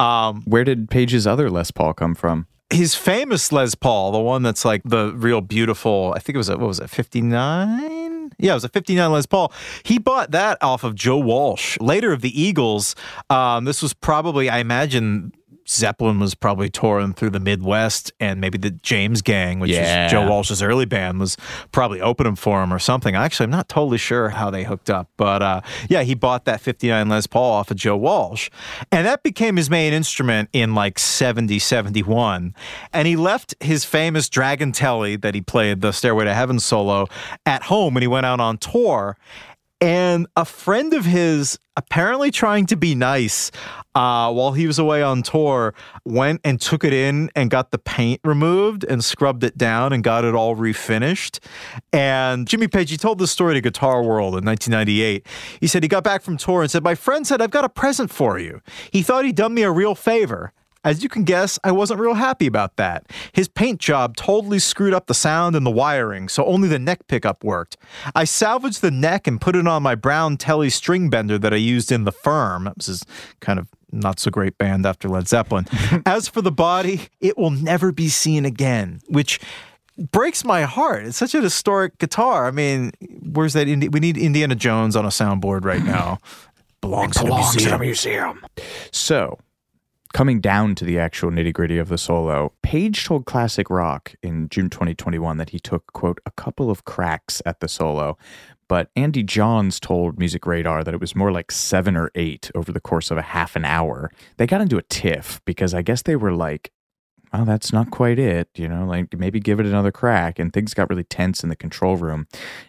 Um, Where did Page's other Les Paul come from? his famous Les Paul, the one that's like the real beautiful, I think it was a, what was it, 59? Yeah, it was a 59 Les Paul. He bought that off of Joe Walsh. Later of the Eagles, um, this was probably, I imagine, Zeppelin was probably touring through the Midwest, and maybe the James Gang, which Yeah. is Joe Walsh's early band, was probably opening for him or something. Actually, I'm not totally sure how they hooked up, but uh, yeah, he bought that 59 Les Paul off of Joe Walsh, and that became his main instrument in like 70, 71. And he left his famous Dragon Telly that he played the Stairway to Heaven solo at home when he went out on tour. And a friend of his, apparently trying to be nice uh, while he was away on tour, went and took it in and got the paint removed and scrubbed it down and got it all refinished. And Jimmy Page, he told this story to Guitar World in 1998. He said he got back from tour and said, My friend said, I've got a present for you. He thought he'd done me a real favor. As you can guess, I wasn't real happy about that. His paint job totally screwed up the sound and the wiring, so only the neck pickup worked. I salvaged the neck and put it on my brown Telly string bender that I used in The Firm. This is kind of not so great band after Led Zeppelin. As for the body, it will never be seen again, which breaks my heart. It's such an historic guitar. I mean, where's that? Indi- we need Indiana Jones on a soundboard right now. belongs, belongs in a a museum. So, coming down to the actual nitty gritty of the solo, Page told Classic Rock in June 2021 that he took, quote, a couple of cracks at the solo. But Andy Johns told Music Radar that it was more like seven or eight over the course of a half an hour. They got into a tiff because I guess they were like, well, that's not quite it, you know, like maybe give it another crack. And things got really tense in the control room.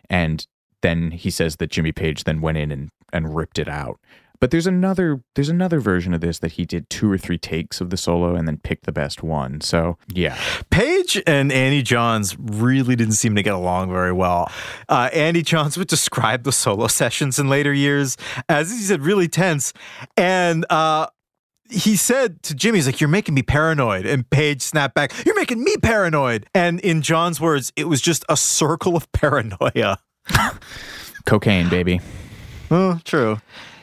And then he says that Jimmy Page then went in and, and ripped it out. But there's another there's another version of this that he did two or three takes of the solo and then picked the best one. So yeah, Page and Andy Johns really didn't seem to get along very well. Uh, Andy Johns would describe the solo sessions in later years as he said really tense, and uh, he said to Jimmy, "He's like, you're making me paranoid." And Page snapped back, "You're making me paranoid." And in John's words, it was just a circle of paranoia. cocaine, baby. Oh, true.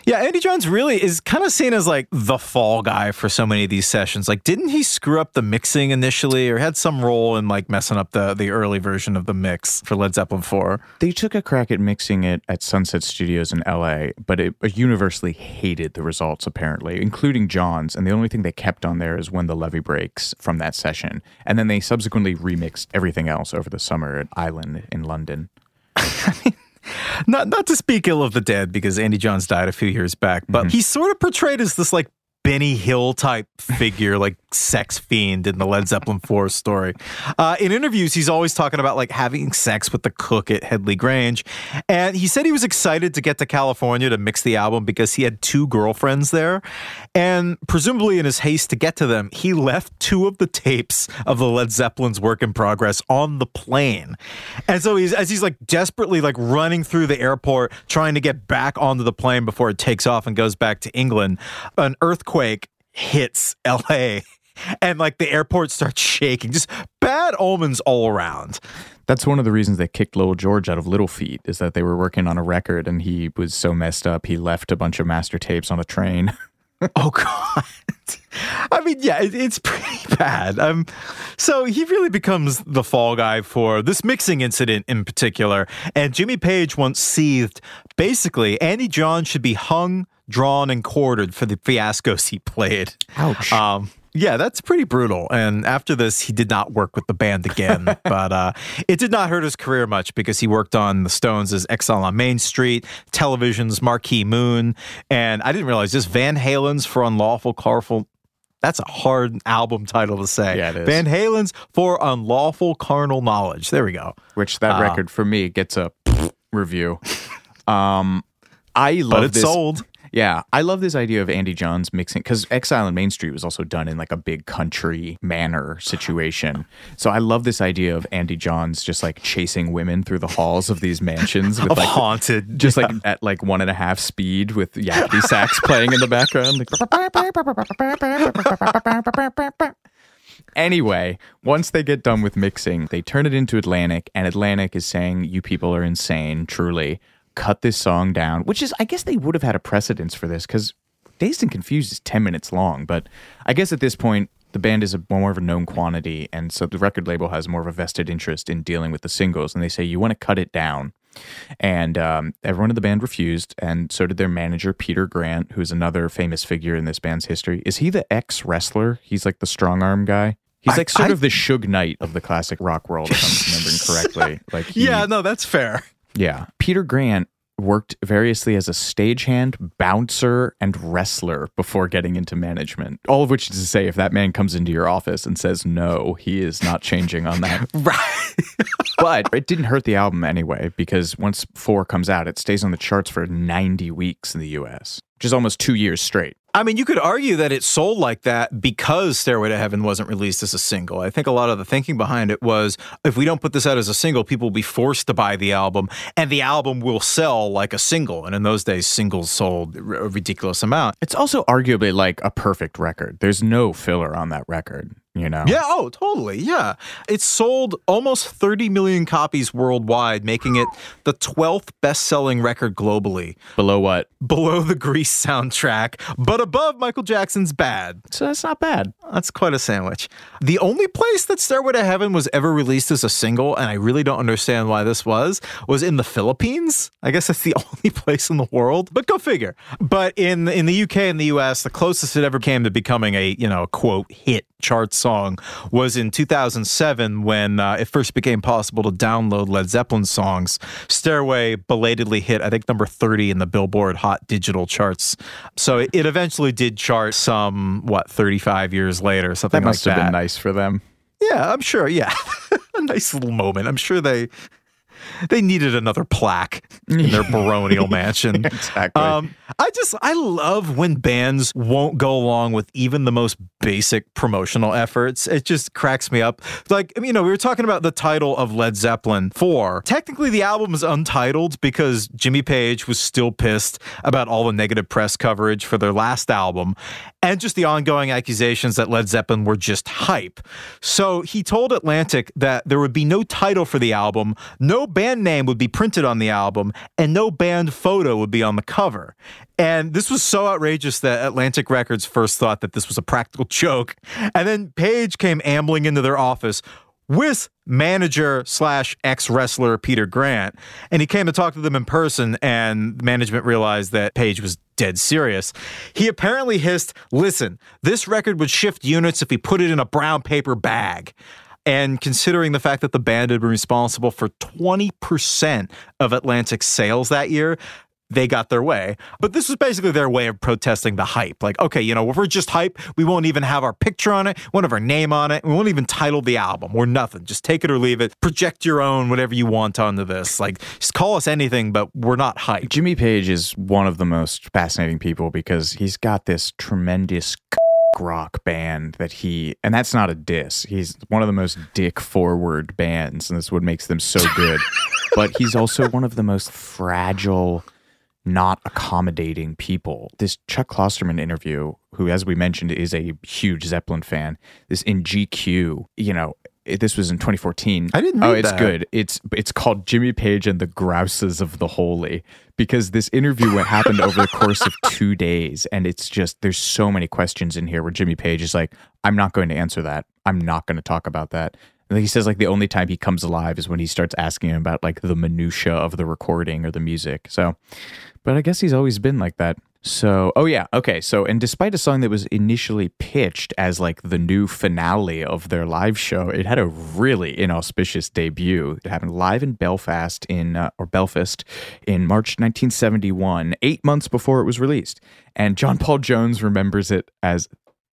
Yeah, Andy Johns really is kind of seen as like the fall guy for so many of these sessions. Like, didn't he screw up the mixing initially, or had some role in like messing up the the early version of the mix for Led Zeppelin Four? They took a crack at mixing it at Sunset Studios in LA, but it uh, universally hated the results, apparently, including John's. And the only thing they kept on there is when the levee breaks from that session. And then they subsequently remixed everything else over the summer at Island in London. Not not to speak ill of the dead because Andy Johns died a few years back, but mm-hmm. he's sort of portrayed as this like Benny Hill type figure, like sex fiend in the Led Zeppelin 4 story. Uh, in interviews, he's always talking about like having sex with the cook at Headley Grange. And he said he was excited to get to California to mix the album because he had two girlfriends there. And presumably, in his haste to get to them, he left two of the tapes of the Led Zeppelin's work in progress on the plane. And so he's as he's like desperately like running through the airport trying to get back onto the plane before it takes off and goes back to England, an earthquake hits LA and like the airport starts shaking. Just bad omens all around. That's one of the reasons they kicked Lowell George out of Little Feat is that they were working on a record and he was so messed up he left a bunch of master tapes on a train. Oh God! I mean, yeah, it, it's pretty bad. Um, so he really becomes the fall guy for this mixing incident in particular. And Jimmy Page once seethed. Basically, Andy Johns should be hung, drawn, and quartered for the fiascos he played. Ouch. Um, yeah, that's pretty brutal. And after this, he did not work with the band again. but uh, it did not hurt his career much because he worked on the Stones' Exile on Main Street, television's Marquee Moon, and I didn't realize this Van Halen's for Unlawful Carnal. That's a hard album title to say. Yeah, it is. Van Halen's for Unlawful Carnal Knowledge. There we go. Which that Uh, record for me gets a review. Um, I love But it's this. sold. Yeah, I love this idea of Andy Johns mixing because Exile on Main Street was also done in like a big country manor situation. So I love this idea of Andy Johns just like chasing women through the halls of these mansions with like haunted. just like at like one and a half speed with Yakety sax playing in the background. Like, Anyway, once they get done with mixing, they turn it into Atlantic, and Atlantic is saying, You people are insane, truly. Cut this song down, which is, I guess they would have had a precedence for this because Dazed and Confused is 10 minutes long. But I guess at this point, the band is a more of a known quantity, and so the record label has more of a vested interest in dealing with the singles, and they say, You want to cut it down. And um, everyone in the band refused, and so did their manager, Peter Grant, who's another famous figure in this band's history. Is he the ex wrestler? He's like the strong arm guy. He's I- like sort I- of the Suge Knight of the classic rock world, if I'm remembering correctly. Like, he- Yeah, no, that's fair. Yeah. Peter Grant worked variously as a stagehand, bouncer, and wrestler before getting into management. All of which is to say, if that man comes into your office and says no, he is not changing on that. Right. but it didn't hurt the album anyway, because once four comes out, it stays on the charts for 90 weeks in the US, which is almost two years straight. I mean, you could argue that it sold like that because Stairway to Heaven wasn't released as a single. I think a lot of the thinking behind it was if we don't put this out as a single, people will be forced to buy the album, and the album will sell like a single. And in those days, singles sold a ridiculous amount. It's also arguably like a perfect record. There's no filler on that record, you know? Yeah, oh, totally. Yeah. It sold almost 30 million copies worldwide, making it the 12th best selling record globally. Below what? Below the Grease soundtrack, but above Michael Jackson's Bad. So that's not bad. That's quite a sandwich. The only place that Stairway to Heaven was ever released as a single, and I really don't understand why this was, was in the Philippines. I guess that's the only place in the world, but go figure. But in in the UK and the US, the closest it ever came to becoming a, you know, quote, hit chart song was in 2007 when uh, it first became possible to download Led Zeppelin songs. Stairway belatedly hit, I think, number 30 in the Billboard Hot Digital charts. So it, it eventually did chart some, what, 35 years later, something That must like have that. been nice for them. Yeah, I'm sure. Yeah. a nice little moment. I'm sure they they needed another plaque in their baronial mansion. Exactly. Um, I just I love when bands won't go along with even the most basic promotional efforts. It just cracks me up. Like you know, we were talking about the title of Led Zeppelin 4. Technically the album is untitled because Jimmy Page was still pissed about all the negative press coverage for their last album and just the ongoing accusations that Led Zeppelin were just hype. So he told Atlantic that there would be no title for the album, no band name would be printed on the album, and no band photo would be on the cover. And this was so outrageous that Atlantic Records first thought that this was a practical joke. And then Page came ambling into their office with manager slash ex wrestler Peter Grant. And he came to talk to them in person, and management realized that Page was dead serious. He apparently hissed, Listen, this record would shift units if we put it in a brown paper bag. And considering the fact that the band had been responsible for 20% of Atlantic's sales that year, they got their way. But this was basically their way of protesting the hype. Like, okay, you know, if we're just hype, we won't even have our picture on it, won't have our name on it, we won't even title the album. We're nothing. Just take it or leave it. Project your own, whatever you want onto this. Like, just call us anything, but we're not hype. Jimmy Page is one of the most fascinating people because he's got this tremendous rock band that he and that's not a diss he's one of the most dick forward bands and that's what makes them so good but he's also one of the most fragile not accommodating people. This chuck klosterman interview who as we mentioned is a huge zeppelin fan this in gq you know it, this was in 2014 I didn't oh it's that. good. It's it's called jimmy page and the grouses of the holy because this interview went happened over the course of two days and it's just there's so many questions in here where jimmy page is like i'm not going to answer that. I'm not going to talk about that. And he says like the only time he comes alive is when he starts asking him about like the minutia of the recording or the music. So but i guess he's always been like that so, oh yeah, okay. So, and despite a song that was initially pitched as like the new finale of their live show, it had a really inauspicious debut. It happened live in Belfast in uh, or Belfast in March 1971, eight months before it was released. And John Paul Jones remembers it as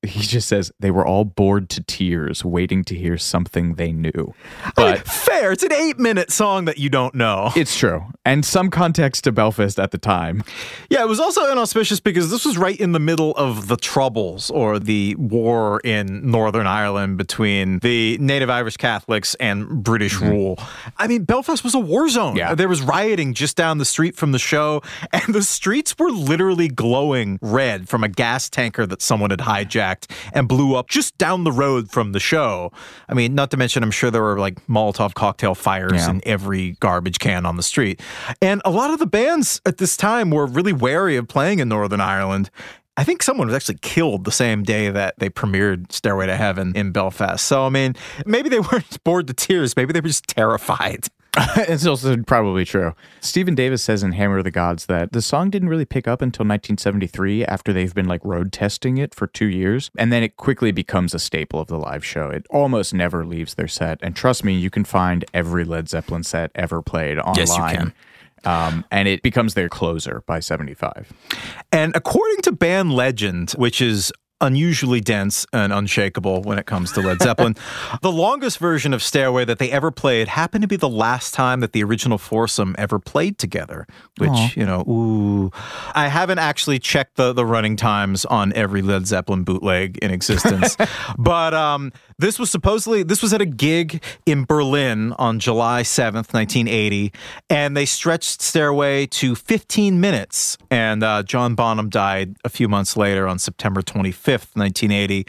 he just says they were all bored to tears, waiting to hear something they knew. But Fair. It's an eight minute song that you don't know. it's true, and some context to Belfast at the time. Yeah, it was also inauspicious because this was right in the middle of the Troubles or the war in Northern Ireland between the native Irish Catholics and British mm-hmm. rule. I mean, Belfast was a war zone. Yeah. There was rioting just down the street from the show, and the streets were literally glowing red from a gas tanker that someone had hijacked and blew up just down the road from the show. I mean, not to mention, I'm sure there were like Molotov cocktail fires Yeah. in every garbage can on the street. And a lot of the bands at this time were really wary of playing in Northern Ireland. I think someone was actually killed the same day that they premiered Stairway to Heaven in Belfast. So, I mean, maybe they weren't bored to tears. Maybe they were just terrified. it's also probably true. Stephen Davis says in Hammer of the Gods that the song didn't really pick up until 1973 after they've been like road testing it for two years. And then it quickly becomes a staple of the live show. It almost never leaves their set. And trust me, you can find every Led Zeppelin set ever played online. Yes, you can. Um, and it becomes their closer by 75. And according to band legend, which is unusually dense and unshakable when it comes to Led Zeppelin. the longest version of Stairway that they ever played happened to be the last time that the original foursome ever played together, which, Aww. you know, ooh. I haven't actually checked the, the running times on every Led Zeppelin bootleg in existence. but um, this was supposedly this was at a gig in Berlin on July 7th, 1980, and they stretched Stairway to 15 minutes. And uh, John Bonham died a few months later on September 25th, 1980,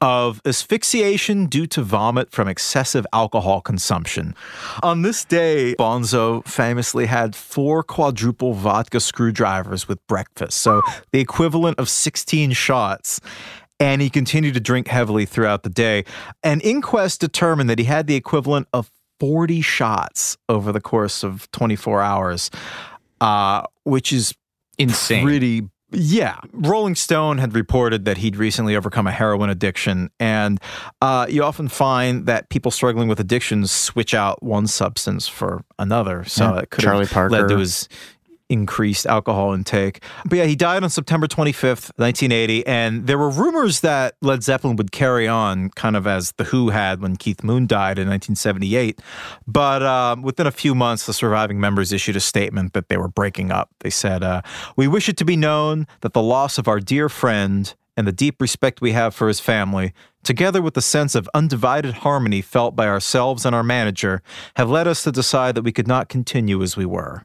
of asphyxiation due to vomit from excessive alcohol consumption. On this day, Bonzo famously had four quadruple vodka screwdrivers with breakfast, so the equivalent of 16 shots and he continued to drink heavily throughout the day. An inquest determined that he had the equivalent of 40 shots over the course of 24 hours, uh, which is insane. Pretty. Yeah. Rolling Stone had reported that he'd recently overcome a heroin addiction. And uh, you often find that people struggling with addictions switch out one substance for another. So yeah. it could Charlie have Parker. led to his increased alcohol intake. But yeah, he died on September 25th, 1980. And there were rumors that Led Zeppelin would carry on, kind of as The Who had when Keith Moon died in 1978. But uh, within a few months, the surviving members issued a statement that they were breaking up. They said, uh, We wish it to be known that the loss of our dear friend and the deep respect we have for his family, together with the sense of undivided harmony felt by ourselves and our manager, have led us to decide that we could not continue as we were.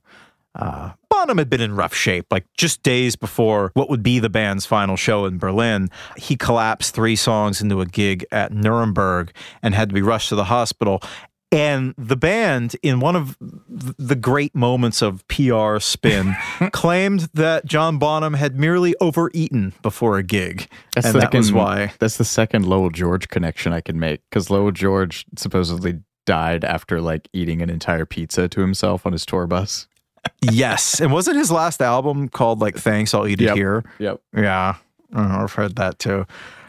Uh, Bonham had been in rough shape, like just days before what would be the band's final show in Berlin. He collapsed three songs into a gig at Nuremberg and had to be rushed to the hospital. And the band, in one of the great moments of PR spin, claimed that John Bonham had merely overeaten before a gig. That's and that was why. That's the second Lowell George connection I can make because Lowell George supposedly died after like eating an entire pizza to himself on his tour bus yes. And wasn't his last album called like Thanks I'll Eat It yep. Here? Yep. Yeah. I've heard that too.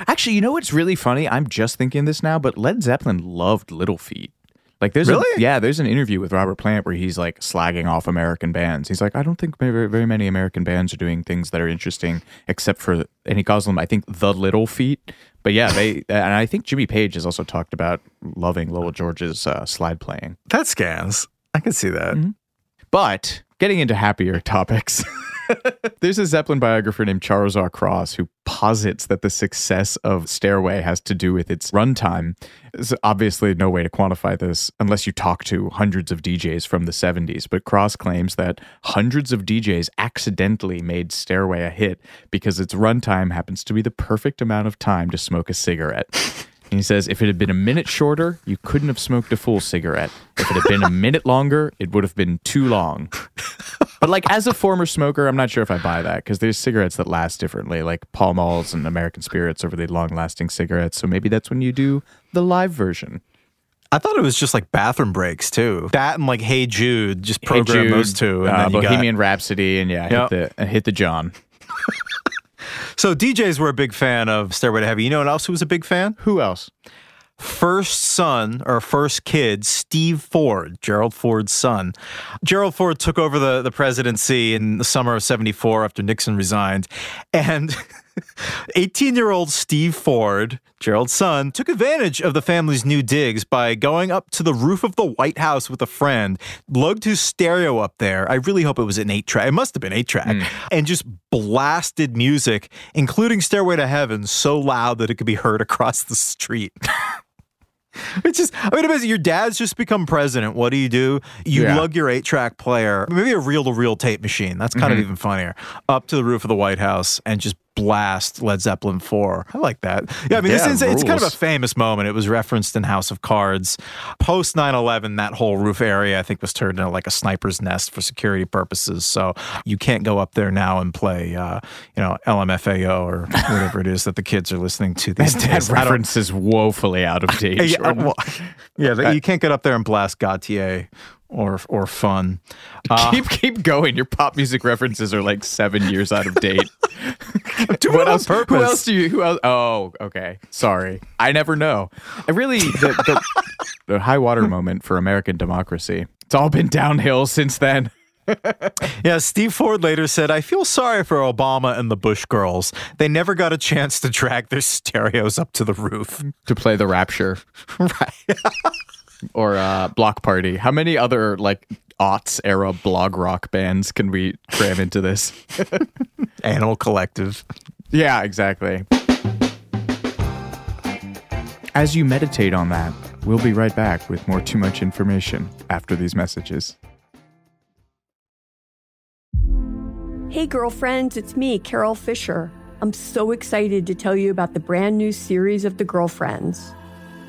Actually, you know what's really funny? I'm just thinking this now, but Led Zeppelin loved Little Feat. Like there's really? a, yeah, there's an interview with Robert Plant where he's like slagging off American bands. He's like, I don't think very, very many American bands are doing things that are interesting except for, and he calls them, I think, the Little Feat. But yeah, they, and I think Jimmy Page has also talked about loving Lowell George's uh, slide playing. That scans. I can see that. Mm-hmm. But getting into happier topics. There's a Zeppelin biographer named Charles R. Cross who posits that the success of Stairway has to do with its runtime. There's obviously no way to quantify this unless you talk to hundreds of DJs from the 70s, but Cross claims that hundreds of DJs accidentally made Stairway a hit because its runtime happens to be the perfect amount of time to smoke a cigarette. And he says, if it had been a minute shorter, you couldn't have smoked a full cigarette. If it had been a minute longer, it would have been too long. But like as a former smoker, I'm not sure if I buy that because there's cigarettes that last differently, like Pall Malls and American Spirits are really long-lasting cigarettes. So maybe that's when you do the live version. I thought it was just like bathroom breaks too. That and like Hey Jude, just program hey Jude, those two. And uh, Bohemian got... Rhapsody, and yeah, yep. hit the hit the John. So DJs were a big fan of Stairway to Heaven. You know what else who was a big fan? Who else? First son or first kid, Steve Ford, Gerald Ford's son. Gerald Ford took over the, the presidency in the summer of 74 after Nixon resigned. And 18 year old Steve Ford, Gerald's son, took advantage of the family's new digs by going up to the roof of the White House with a friend, lugged his stereo up there. I really hope it was an eight track. It must have been eight track, mm. and just blasted music, including Stairway to Heaven, so loud that it could be heard across the street. It's just, I mean, imagine your dad's just become president. What do you do? You yeah. lug your eight track player, maybe a reel to reel tape machine. That's kind mm-hmm. of even funnier, up to the roof of the White House and just blast Led Zeppelin 4. I like that. Yeah, I mean, yeah, this is, it's kind of a famous moment. It was referenced in House of Cards. Post 9 11, that whole roof area, I think, was turned into like a sniper's nest for security purposes. So you can't go up there now and play, uh, you know, LMFAO or whatever it is that the kids are listening to these that, days. That reference is woefully out of date. yeah, well, yeah, you can't get up there and blast Gotye or or fun. Uh, keep keep going. Your pop music references are like seven years out of date. What else? Purpose. Who else do you? Who else? Oh, okay. Sorry, I never know. I really the, the, the high water moment for American democracy. It's all been downhill since then. yeah, Steve Ford later said, I feel sorry for Obama and the Bush girls. They never got a chance to drag their stereos up to the roof. to play the Rapture right. Or uh, Bloc Party. How many other like aughts era blog rock bands can we cram into this? Animal Collective. Yeah, exactly. As you meditate on that, we'll be right back with more too much information after these messages. Hey, girlfriends, it's me, Carol Fisher. I'm so excited to tell you about the brand new series of The Girlfriends.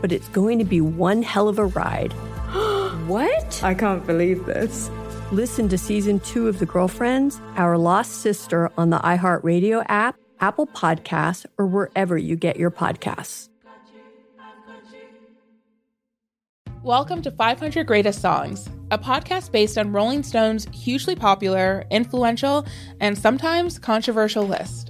but it's going to be one hell of a ride. what? I can't believe this. Listen to season two of The Girlfriends, Our Lost Sister on the iHeartRadio app, Apple Podcasts, or wherever you get your podcasts. Welcome to 500 Greatest Songs, a podcast based on Rolling Stone's hugely popular, influential, and sometimes controversial list.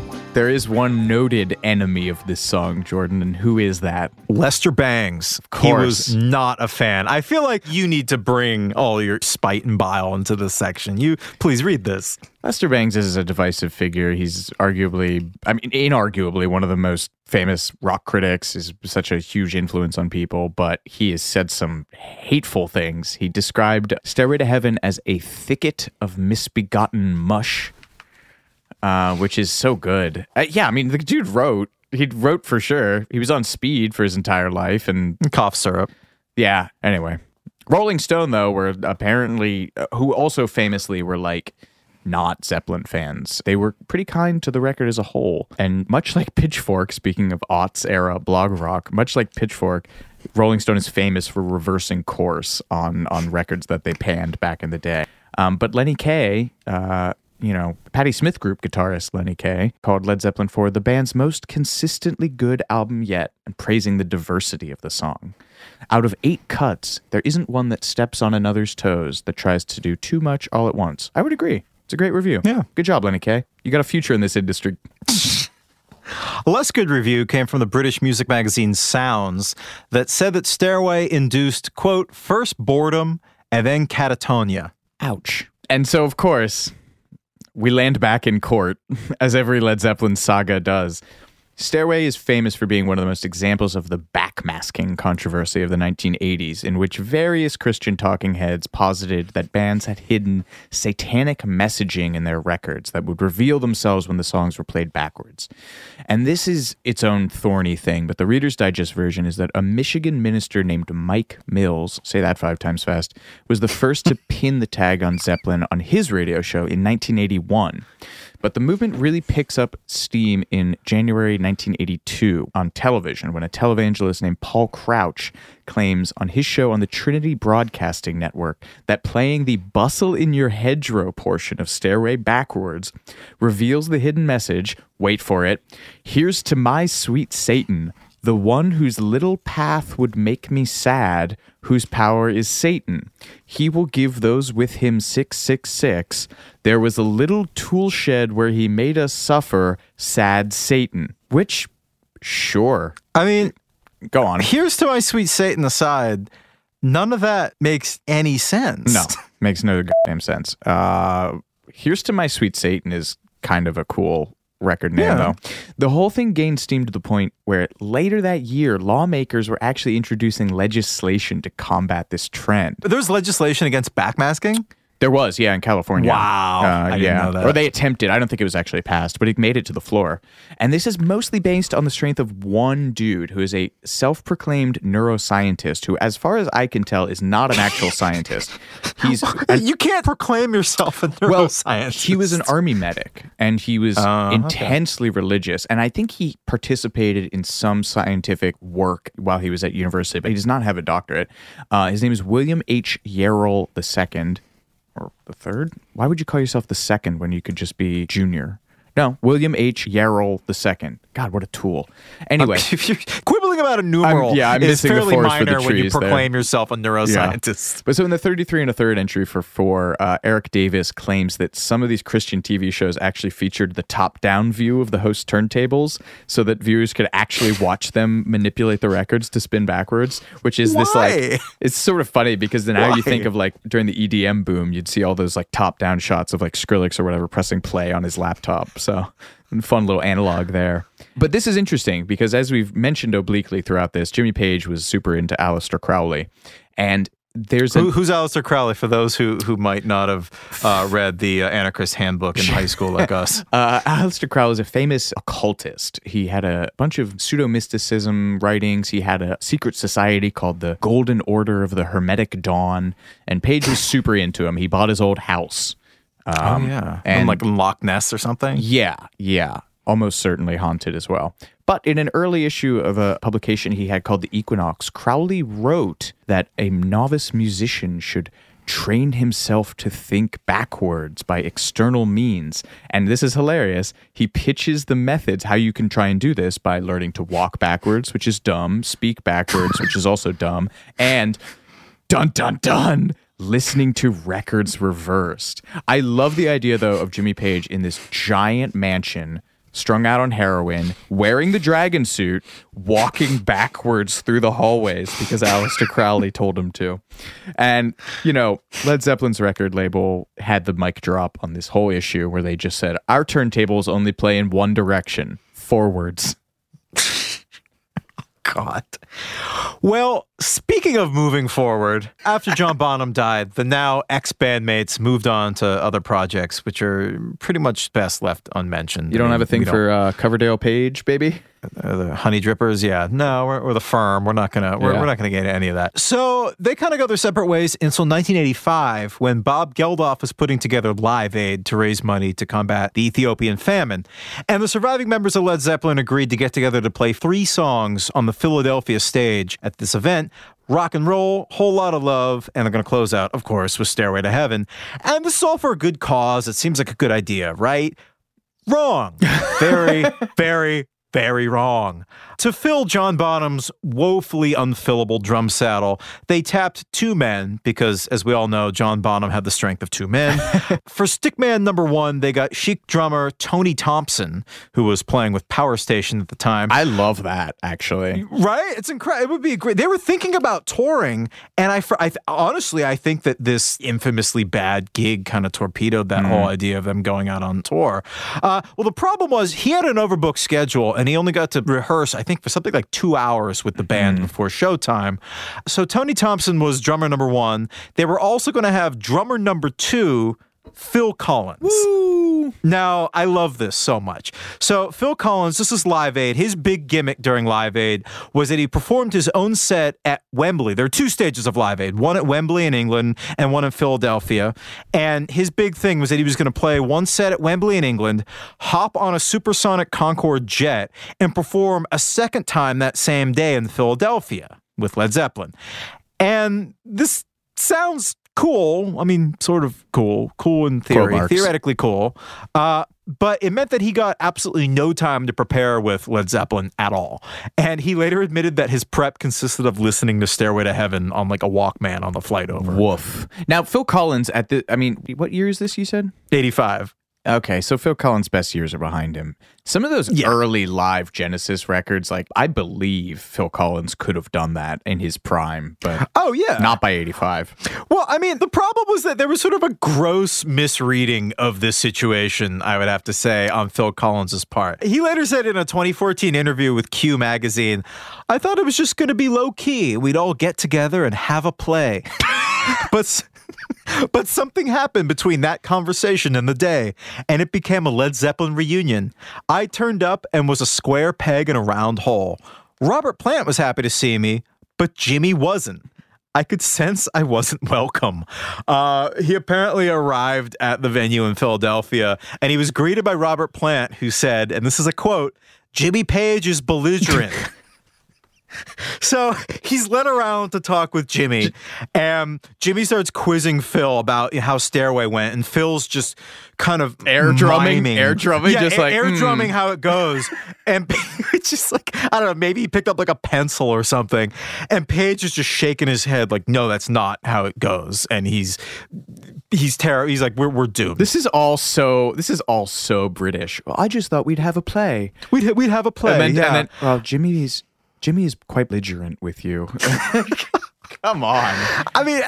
there is one noted enemy of this song, Jordan, and who is that? Lester Bangs. Of course. He was not a fan. I feel like you need to bring all your spite and bile into this section. You please read this. Lester Bangs is a divisive figure. He's arguably, I mean, inarguably one of the most famous rock critics, is such a huge influence on people, but he has said some hateful things. He described Stairway to Heaven as a thicket of misbegotten mush. Uh, which is so good. Uh, yeah, I mean, the dude wrote. He wrote for sure. He was on speed for his entire life, and Cough syrup. yeah. Anyway, Rolling Stone though were apparently, uh, who also famously were like not Zeppelin fans. They were pretty kind to the record as a whole, and much like Pitchfork, speaking of aughts era blog rock, much like Pitchfork, Rolling Stone is famous for reversing course on on records that they panned back in the day. Um, but Lenny Kaye. Uh, you know, Patti Smith Group guitarist Lenny Kaye called Led Zeppelin 4 the band's most consistently good album yet and praising the diversity of the song. Out of eight cuts, there isn't one that steps on another's toes that tries to do too much all at once. I would agree. It's a great review. Yeah. Good job, Lenny Kaye. You got a future in this industry. A less good review came from the British music magazine Sounds that said that Stairway induced, quote, first boredom and then catatonia. Ouch. And so, of course, we land back in court, as every Led Zeppelin saga does. Stairway is famous for being one of the most examples of the backmasking controversy of the 1980s, in which various Christian talking heads posited that bands had hidden satanic messaging in their records that would reveal themselves when the songs were played backwards. And this is its own thorny thing, but the Reader's Digest version is that a Michigan minister named Mike Mills, say that five times fast, was the first to pin the tag on Zeppelin on his radio show in 1981. But the movement really picks up steam in January 1982 on television when a televangelist named Paul Crouch claims on his show on the Trinity Broadcasting Network that playing the Bustle in Your Hedgerow portion of Stairway backwards reveals the hidden message wait for it here's to my sweet Satan. The one whose little path would make me sad, whose power is Satan. He will give those with him 666. There was a little tool shed where he made us suffer, sad Satan. Which, sure. I mean, go on. Here's to my sweet Satan aside. None of that makes any sense. No, makes no goddamn sense. Uh, here's to my sweet Satan is kind of a cool record name, Yeah. though. The whole thing gained steam to the point where later that year, lawmakers were actually introducing legislation to combat this trend. There's legislation against backmasking? There was, yeah, in California. Wow. Uh, I didn't yeah. know that. Or they attempted. I don't think it was actually passed, but it made it to the floor. And this is mostly based on the strength of one dude who is a self proclaimed neuroscientist who, as far as I can tell, is not an actual scientist. He's. you can't proclaim yourself a neuroscientist. well, he was an army medic and he was Uh, okay. intensely religious. And I think he participated in some scientific work while he was at university, but he does not have a doctorate. Uh, his name is William H. Yarroll II, or the third. Why would you call yourself the second when you could just be junior? No, William H. Yarroll II. God, what a tool. Anyway. quibbling about a numeral, I'm- yeah, I'm is missing the fairly forest for the minor when you trees there. proclaim yourself a neuroscientist. But so in the 33 and a third entry for four, uh, Erik Davis claims that some of these Christian TV shows actually featured the top down view of the host turntables so that viewers could actually watch them manipulate the records to spin backwards, which is this like, it's sort of funny because then now you think of like during the EDM boom, you'd see all those like top down shots of like Skrillex or whatever pressing play on his laptop. So fun little analog there. But this is interesting because as we've mentioned obliquely throughout this, Jimmy Page was super into Aleister Crowley. And there's Who, a who's Aleister Crowley for those who, who might not have uh, read the uh, Anarchist Handbook in high school like us? Uh, Aleister Crowley is a famous occultist. He had a bunch of pseudo mysticism writings. He had a secret society called the Golden Order of the Hermetic Dawn, and Page was super into him. He bought his old house. Um, oh, yeah. and And like Loch Ness or something? yeah, yeah, almost certainly haunted as well. But in an early issue of a publication he had called The Equinox, Crowley wrote that a novice musician should train himself to think backwards by external means. And this is hilarious. He pitches the methods how you can try and do this by learning to walk backwards, which is dumb, speak backwards, which is also dumb, and dun dun dun listening to records reversed. I love the idea though of jimmy page in this giant mansion strung out on heroin wearing the dragon suit walking backwards through the hallways because Aleister crowley told him to. And you know led zeppelin's record label had the mic drop on this whole issue where they just said our turntables only play in one direction forwards God. Well, speaking of moving forward, after John Bonham died, the now ex bandmates moved on to other projects, which are pretty much best left unmentioned. you don't I have a thing for uh, coverdale page baby uh, the honey drippers. Yeah, no, we're, we're the firm. We're not gonna we're, Yeah. we're not gonna get into any of that. So they kind of go their separate ways until 1985 when Bob Geldof was putting together Live Aid to raise money to combat the Ethiopian famine, and the surviving members of Led Zeppelin agreed to get together to play three songs on the Philadelphia stage at this event. Rock and roll, whole lot of love, and they're going to close out, of course, with Stairway to Heaven. And this is all for a good cause. It seems like a good idea, right? Wrong. Very, very, very wrong. To fill John Bonham's woefully unfillable drum saddle, they tapped two men because, as we all know, John Bonham had the strength of two men. For stickman number one, they got chic drummer Tony Thompson, who was playing with Power Station at the time. I love that actually. Right? It's incredible. It would be great. They were thinking about touring, and I, I honestly, I think that this infamously bad gig kind of torpedoed that whole idea of them going out on tour. Uh, well, the problem was he had an overbooked schedule, and he only got to rehearse, I think, for something like two hours with the band mm. before showtime. So Tony Thompson was drummer number one. They were also going to have drummer number two. Phil Collins. Now, I love this so much. So, Phil Collins, this is Live Aid. His big gimmick during Live Aid was that he performed his own set at Wembley. There are two stages of Live Aid one at Wembley in England and one in Philadelphia. And his big thing was that he was going to play one set at Wembley in England, hop on a supersonic Concorde jet, and perform a second time that same day in Philadelphia with Led Zeppelin. And this sounds cool. I mean, sort of cool. Cool in theory. Theoretically cool. Uh, but it meant that he got absolutely no time to prepare with Led Zeppelin at all. And he later admitted that his prep consisted of listening to Stairway to Heaven on like a Walkman on the flight over. Woof. Now Phil Collins at the I mean, what year is this you said? 85. Okay, so Phil Collins' best years are behind him. Some of those early live Genesis records, like I believe Phil Collins could have done that in his prime, but Oh, yeah. not by 85. Well, I mean, the problem was that there was sort of a gross misreading of this situation, I would have to say, on Phil Collins's part. He later said in a 2014 interview with Q magazine, I thought it was just going to be low key. We'd all get together and have a play. but but something happened between that conversation and the day, and it became a Led Zeppelin reunion. I turned up and was a square peg in a round hole. Robert Plant was happy to see me, but Jimmy wasn't. I could sense I wasn't welcome. Uh, he apparently arrived at the venue in Philadelphia and he was greeted by Robert Plant, who said, and this is a quote Jimmy Page is belligerent. So he's led around to talk with Jimmy, and Jimmy starts quizzing Phil about how Stairway went, and Phil's just kind of Air drumming? miming. Air drumming? yeah, Just air, like, air hmm. drumming how it goes, and it's just like I don't know, maybe he picked up like a pencil or something, and Page is just shaking his head like, no, that's not how it goes, and he's he's terrible. He's like, we're we're doomed. This is all so this is all so British. Well, I just thought we'd have a play. we'd we'd have a play, and then, yeah. and then well, Jimmy is Jimmy is quite belligerent with you. Come on. I mean,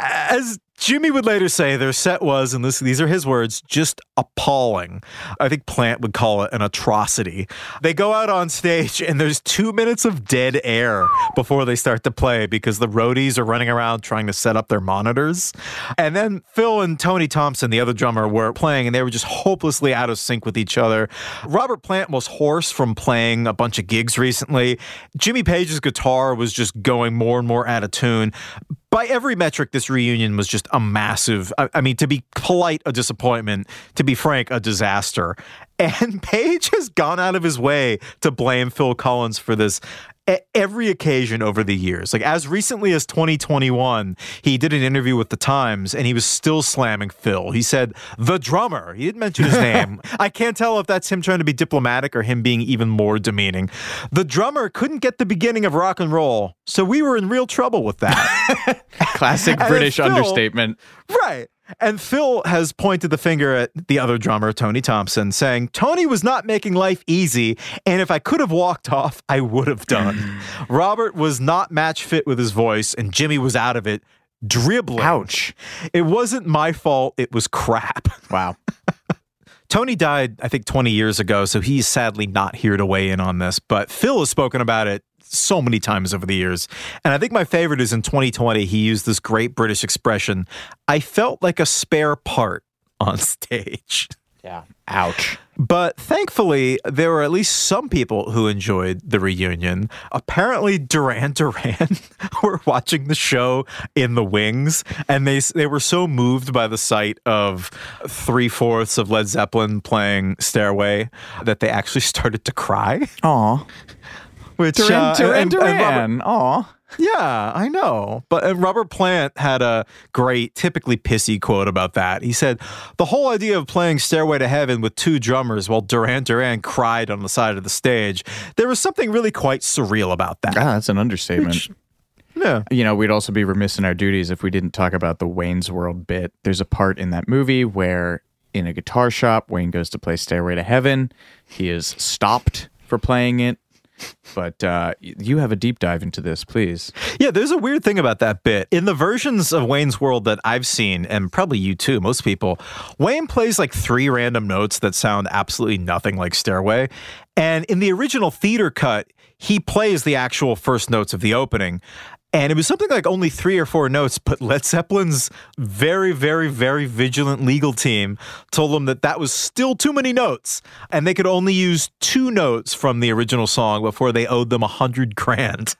as Jimmy would later say, their set was, and this, these are his words, just appalling. I think Plant would call it an atrocity. They go out on stage, and there's two minutes of dead air before they start to play because the roadies are running around trying to set up their monitors. And then Phil and Tony Thompson, the other drummer, were playing, and they were just hopelessly out of sync with each other. Robert Plant was hoarse from playing a bunch of gigs recently. Jimmy Page's guitar was just going more and more out of tune. By every metric, this reunion was just a massive, I, I mean, to be polite, a disappointment. To be frank, a disaster. And Page has gone out of his way to blame Phil Collins for this at every occasion over the years. Like as recently as 2021, he did an interview with the Times and he was still slamming Phil. He said, the drummer. He didn't mention his name. I can't tell if that's him trying to be diplomatic or him being even more demeaning. The drummer couldn't get the beginning of rock and roll, so we were in real trouble with that. Classic British Phil- understatement. Right. And Phil has pointed the finger at the other drummer, Tony Thompson, saying, Tony was not making life easy, and if I could have walked off, I would have done. Robert was not match fit with his voice, and Jimmy was out of it, dribbling. Ouch. It wasn't my fault, it was crap. Wow. Tony died, I think, 20 years ago, so he's sadly not here to weigh in on this. But Phil has spoken about it so many times over the years. And I think my favorite is in 2020, he used this great British expression I felt like a spare part on stage. Yeah. Ouch. But thankfully, there were at least some people who enjoyed the reunion. Apparently, Duran Duran were watching the show in the wings, and they they were so moved by the sight of three fourths of Led Zeppelin playing "Stairway" that they actually started to cry. Aw. Which Duran, uh, Duran, and- and Robert- Aw. yeah, I know. But uh, Robert Plant had a great, typically pissy quote about that. He said, The whole idea of playing Stairway to Heaven with two drummers while Duran Duran cried on the side of the stage, there was something really quite surreal about that. Ah, that's an understatement. yeah. You know, we'd also be remiss in our duties if we didn't talk about the Wayne's World bit. There's a part in that movie where in a guitar shop, Wayne goes to play Stairway to Heaven. He is stopped for playing it. But uh, you have a deep dive into this, please. Yeah, there's a weird thing about that bit. In the versions of Wayne's World that I've seen, and probably you too, most people, Wayne plays like three random notes that sound absolutely nothing like Stairway. And in the original theater cut, he plays the actual first notes of the opening. And it was something like only three or four notes, but Led Zeppelin's very, very, very vigilant legal team told them that that was still too many notes. And they could only use two notes from the original song before they owed them a hundred grand.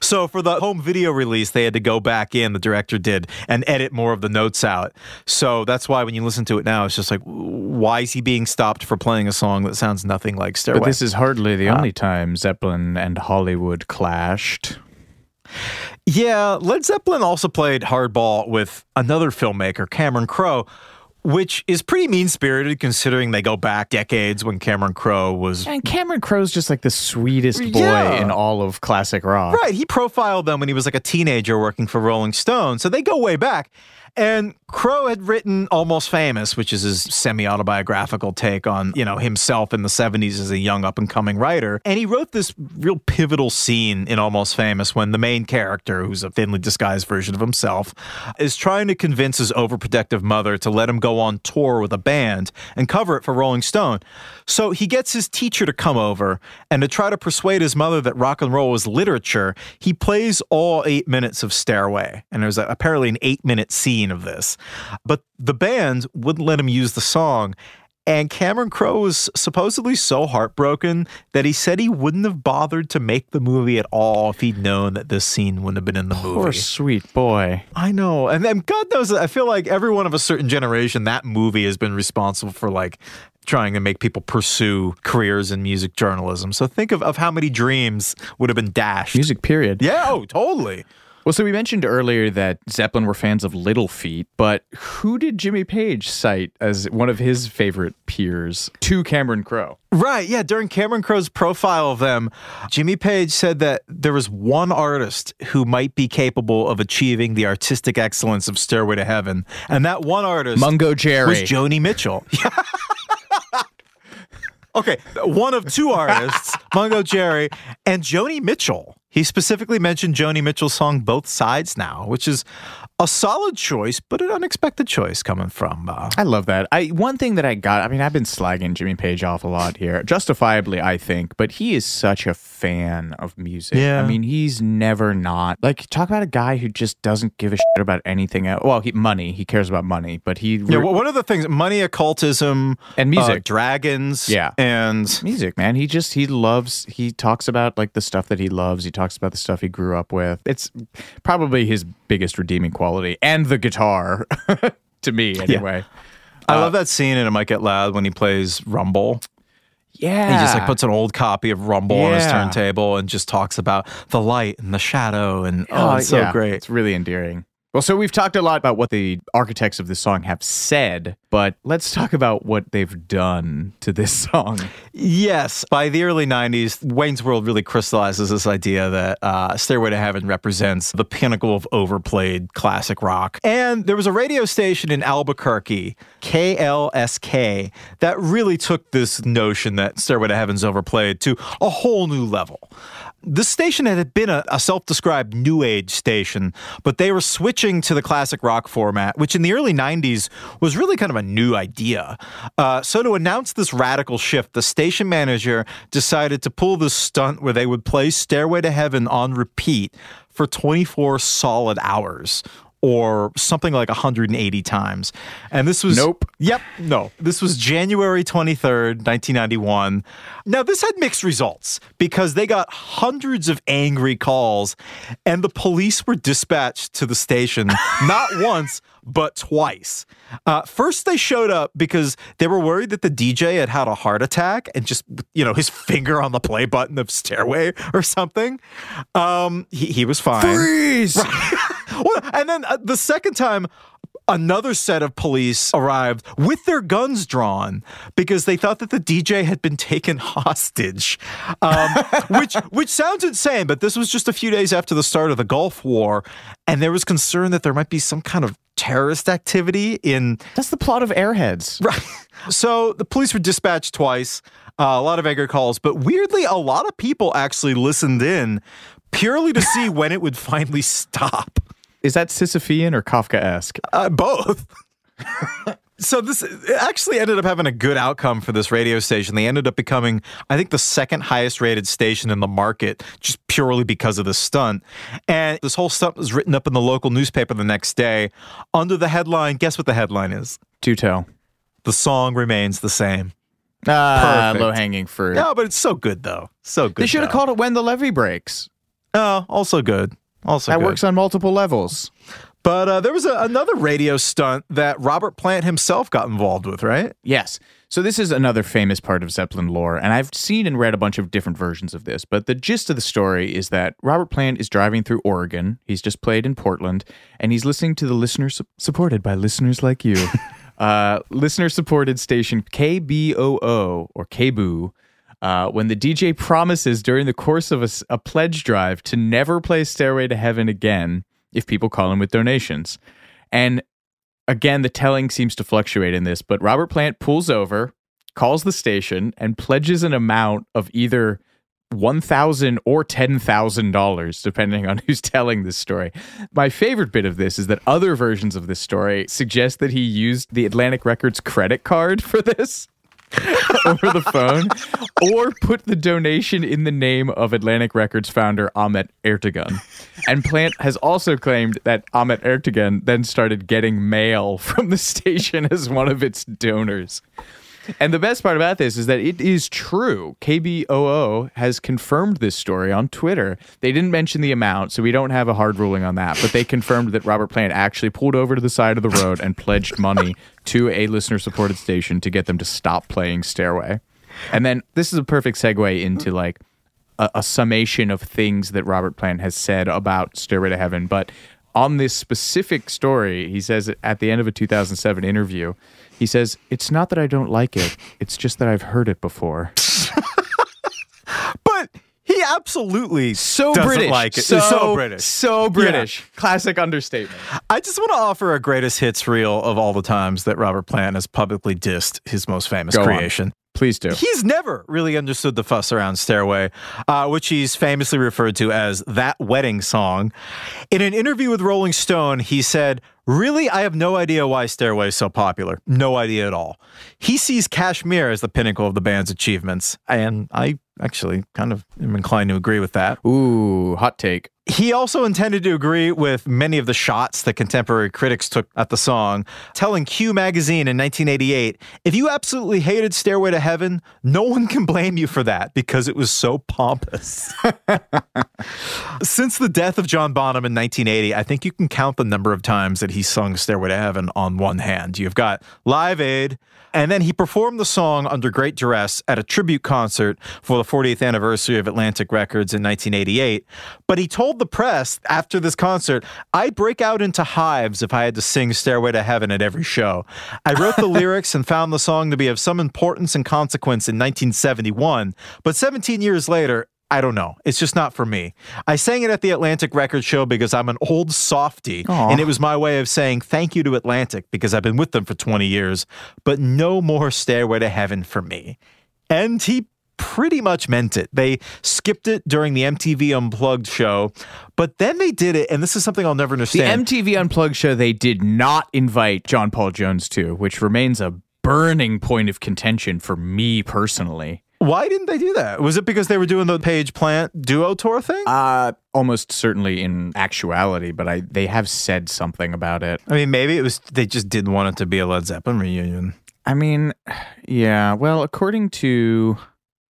So for the home video release, they had to go back in, the director did, and edit more of the notes out. So that's why when you listen to it now, it's just like, why is he being stopped for playing a song that sounds nothing like Stairway? But this is hardly the Uh, only time Zeppelin and Hollywood clashed. Yeah, Led Zeppelin also played hardball with another filmmaker, Cameron Crowe, which is pretty mean spirited considering they go back decades when Cameron Crowe was. And Cameron Crowe's just like the sweetest boy Yeah. in all of classic rock. Right, he profiled them when he was like a teenager working for Rolling Stone, so they go way back. And Crowe had written Almost Famous, which is his semi-autobiographical take on, you know, himself in the 70s as a young up-and-coming writer. And he wrote this real pivotal scene in Almost Famous when the main character, who's a thinly disguised version of himself, is trying to convince his overprotective mother to let him go on tour with a band and cover it for Rolling Stone. So he gets his teacher to come over and to try to persuade his mother that rock and roll is literature, he plays all eight minutes of Stairway. And there's a, apparently an eight minute scene of this. But the band wouldn't let him use the song. And Cameron Crowe was supposedly so heartbroken that he said he wouldn't have bothered to make the movie at all if he'd known that this scene wouldn't have been in the movie. Poor sweet boy. I know. And then God knows, I feel like everyone of a certain generation, that movie has been responsible for like trying to make people pursue careers in music journalism. So think of, of how many dreams would have been dashed. Music, period. Yeah, oh, totally. Well, so we mentioned earlier that Zeppelin were fans of Little Feat, but who did Jimmy Page cite as one of his favorite peers to Cameron Crowe? Right. Yeah. During Cameron Crowe's profile of them, Jimmy Page said that there was one artist who might be capable of achieving the artistic excellence of Stairway to Heaven. And that one artist Mungo Jerry. was Joni Mitchell. okay. One of two artists, Mungo Jerry and Joni Mitchell. He specifically mentioned Joni Mitchell's song Both Sides Now, which is a solid choice, but an unexpected choice coming from. Uh, I love that. I one thing that I got. I mean, I've been slagging Jimmy Page off a lot here, justifiably, I think. But he is such a fan of music. Yeah. I mean, he's never not like talk about a guy who just doesn't give a shit about anything else. Well, he money. He cares about money, but he yeah, well, what are the things? Money, occultism, and music, uh, dragons, Yeah. and music. Man, he just he loves. He talks about like the stuff that he loves. He talks about the stuff he grew up with. It's probably his biggest redeeming quality, and the guitar. to me, anyway. I Uh, love that scene in It Might Get Loud when he plays Rumble. Yeah. He just like puts an old copy of Rumble on his turntable and just talks about the light and the shadow and oh, it's so yeah. great. It's really endearing. Well, so we've talked a lot about what the architects of this song have said, but let's talk about what they've done to this song. Yes, by the early 90s, Wayne's World really crystallizes this idea that uh, Stairway to Heaven represents the pinnacle of overplayed classic rock. And there was a radio station in Albuquerque, KLSK, that really took this notion that Stairway to Heaven's overplayed to a whole new level. This station had been a, a self described new age station, but they were switching to the classic rock format, which in the early 90s was really kind of a new idea. Uh, so, to announce this radical shift, the station manager decided to pull this stunt where they would play Stairway to Heaven on repeat for 24 solid hours or something like 180 times. And this was Nope. Yep, no. This was January 23rd, 1991. Now, this had mixed results because they got hundreds of angry calls and the police were dispatched to the station not once, but twice. Uh, first, they showed up because they were worried that the DJ had had a heart attack and just, you know, his finger on the play button of Stairway or something. Um, he, he was fine. Freeze! Well, and then uh, the second time, another set of police arrived with their guns drawn because they thought that the DJ had been taken hostage, um, which which sounds insane. But this was just a few days after the start of the Gulf War, and there was concern that there might be some kind of terrorist activity in. That's the plot of Airheads. Right. So the police were dispatched twice. Uh, a lot of angry calls, but weirdly, a lot of people actually listened in purely to see when it would finally stop. Is that Sisyphean or Kafka-esque? Uh, both. so this it actually ended up having a good outcome for this radio station. They ended up becoming, I think, the second highest rated station in the market, just purely because of the stunt. And this whole stunt was written up in the local newspaper the next day under the headline. Guess what the headline is? Do tell. The song remains the same. Ah, Perfect. low hanging fruit. No, but it's so good though. So good. they should have called it When the Levee Breaks. Oh, also good. Also that good. works on multiple levels. But uh, there was a, another radio stunt that Robert Plant himself got involved with, right? Yes. So this is another famous part of Zeppelin lore, and I've seen and read a bunch of different versions of this. But the gist of the story is that Robert Plant is driving through Oregon. He's just played in Portland, and he's listening to the listeners supported by listeners like you, uh, listener supported station KBOO or KBOO. Uh, when the DJ promises during the course of a pledge drive to never play Stairway to Heaven again if people call him with donations. And again, the telling seems to fluctuate in this, but Robert Plant pulls over, calls the station, and pledges an amount of either one thousand or ten thousand dollars, depending on who's telling this story. My favorite bit of this is that other versions of this story suggest that he used the Atlantic Records credit card for this. over the phone, or put the donation in the name of Atlantic Records founder Ahmet Ertegun. And Plant has also claimed that Ahmet Ertegun then started getting mail from the station as one of its donors. And the best part about this is that it is true. KBOO has confirmed this story on Twitter. They didn't mention the amount, so we don't have a hard ruling on that, but they confirmed that Robert Plant actually pulled over to the side of the road and pledged money to a listener supported station to get them to stop playing Stairway. And then this is a perfect segue into like a, a summation of things that Robert Plant has said about Stairway to Heaven. But on this specific story, he says at the end of a 2007 interview, he says, It's not that I don't like it, it's just that I've heard it before. He absolutely So British. like it. So, so British. So British. Classic understatement. I just want to offer a greatest hits reel of all the times that Robert Plant has publicly dissed his most famous Go on. creation. Please do. He's never really understood the fuss around Stairway, uh, which he's famously referred to as that wedding song. In an interview with Rolling Stone, he said, Really, I have no idea why Stairway is so popular. No idea at all. He sees Kashmir as the pinnacle of the band's achievements, and I actually kind of am inclined to agree with that. Ooh, hot take. He also intended to agree with many of the shots that contemporary critics took at the song, telling Q magazine in 1988 if you absolutely hated Stairway to Heaven, no one can blame you for that because it was so pompous. Since the death of John Bonham in 1980, I think you can count the number of times that he sung Stairway to Heaven on one hand. You've got Live Aid, and then he performed the song under great duress at a tribute concert for the 40th anniversary of Atlantic Records in 1988. But he told the press after this concert, I'd break out into hives if I had to sing Stairway to Heaven at every show. I wrote the lyrics and found the song to be of some importance and consequence in 1971, but 17 years later, I don't know. It's just not for me. I sang it at the Atlantic Record Show because I'm an old softy, Aw. and it was my way of saying thank you to Atlantic because I've been with them for 20 years, but no more Stairway to Heaven for me. And he pretty much meant it. They skipped it during the MTV Unplugged show, but then they did it, and this is something I'll never understand. The. MTV Unplugged show they did not invite John Paul Jones to, which remains a burning point of contention for me personally. Why didn't they do that? Was it because they were doing the Page Plant duo tour thing? Uh, almost certainly in actuality, but I they have said something about it. I mean, maybe it was they just didn't want it to be a Led Zeppelin reunion. I mean, yeah. Well, according to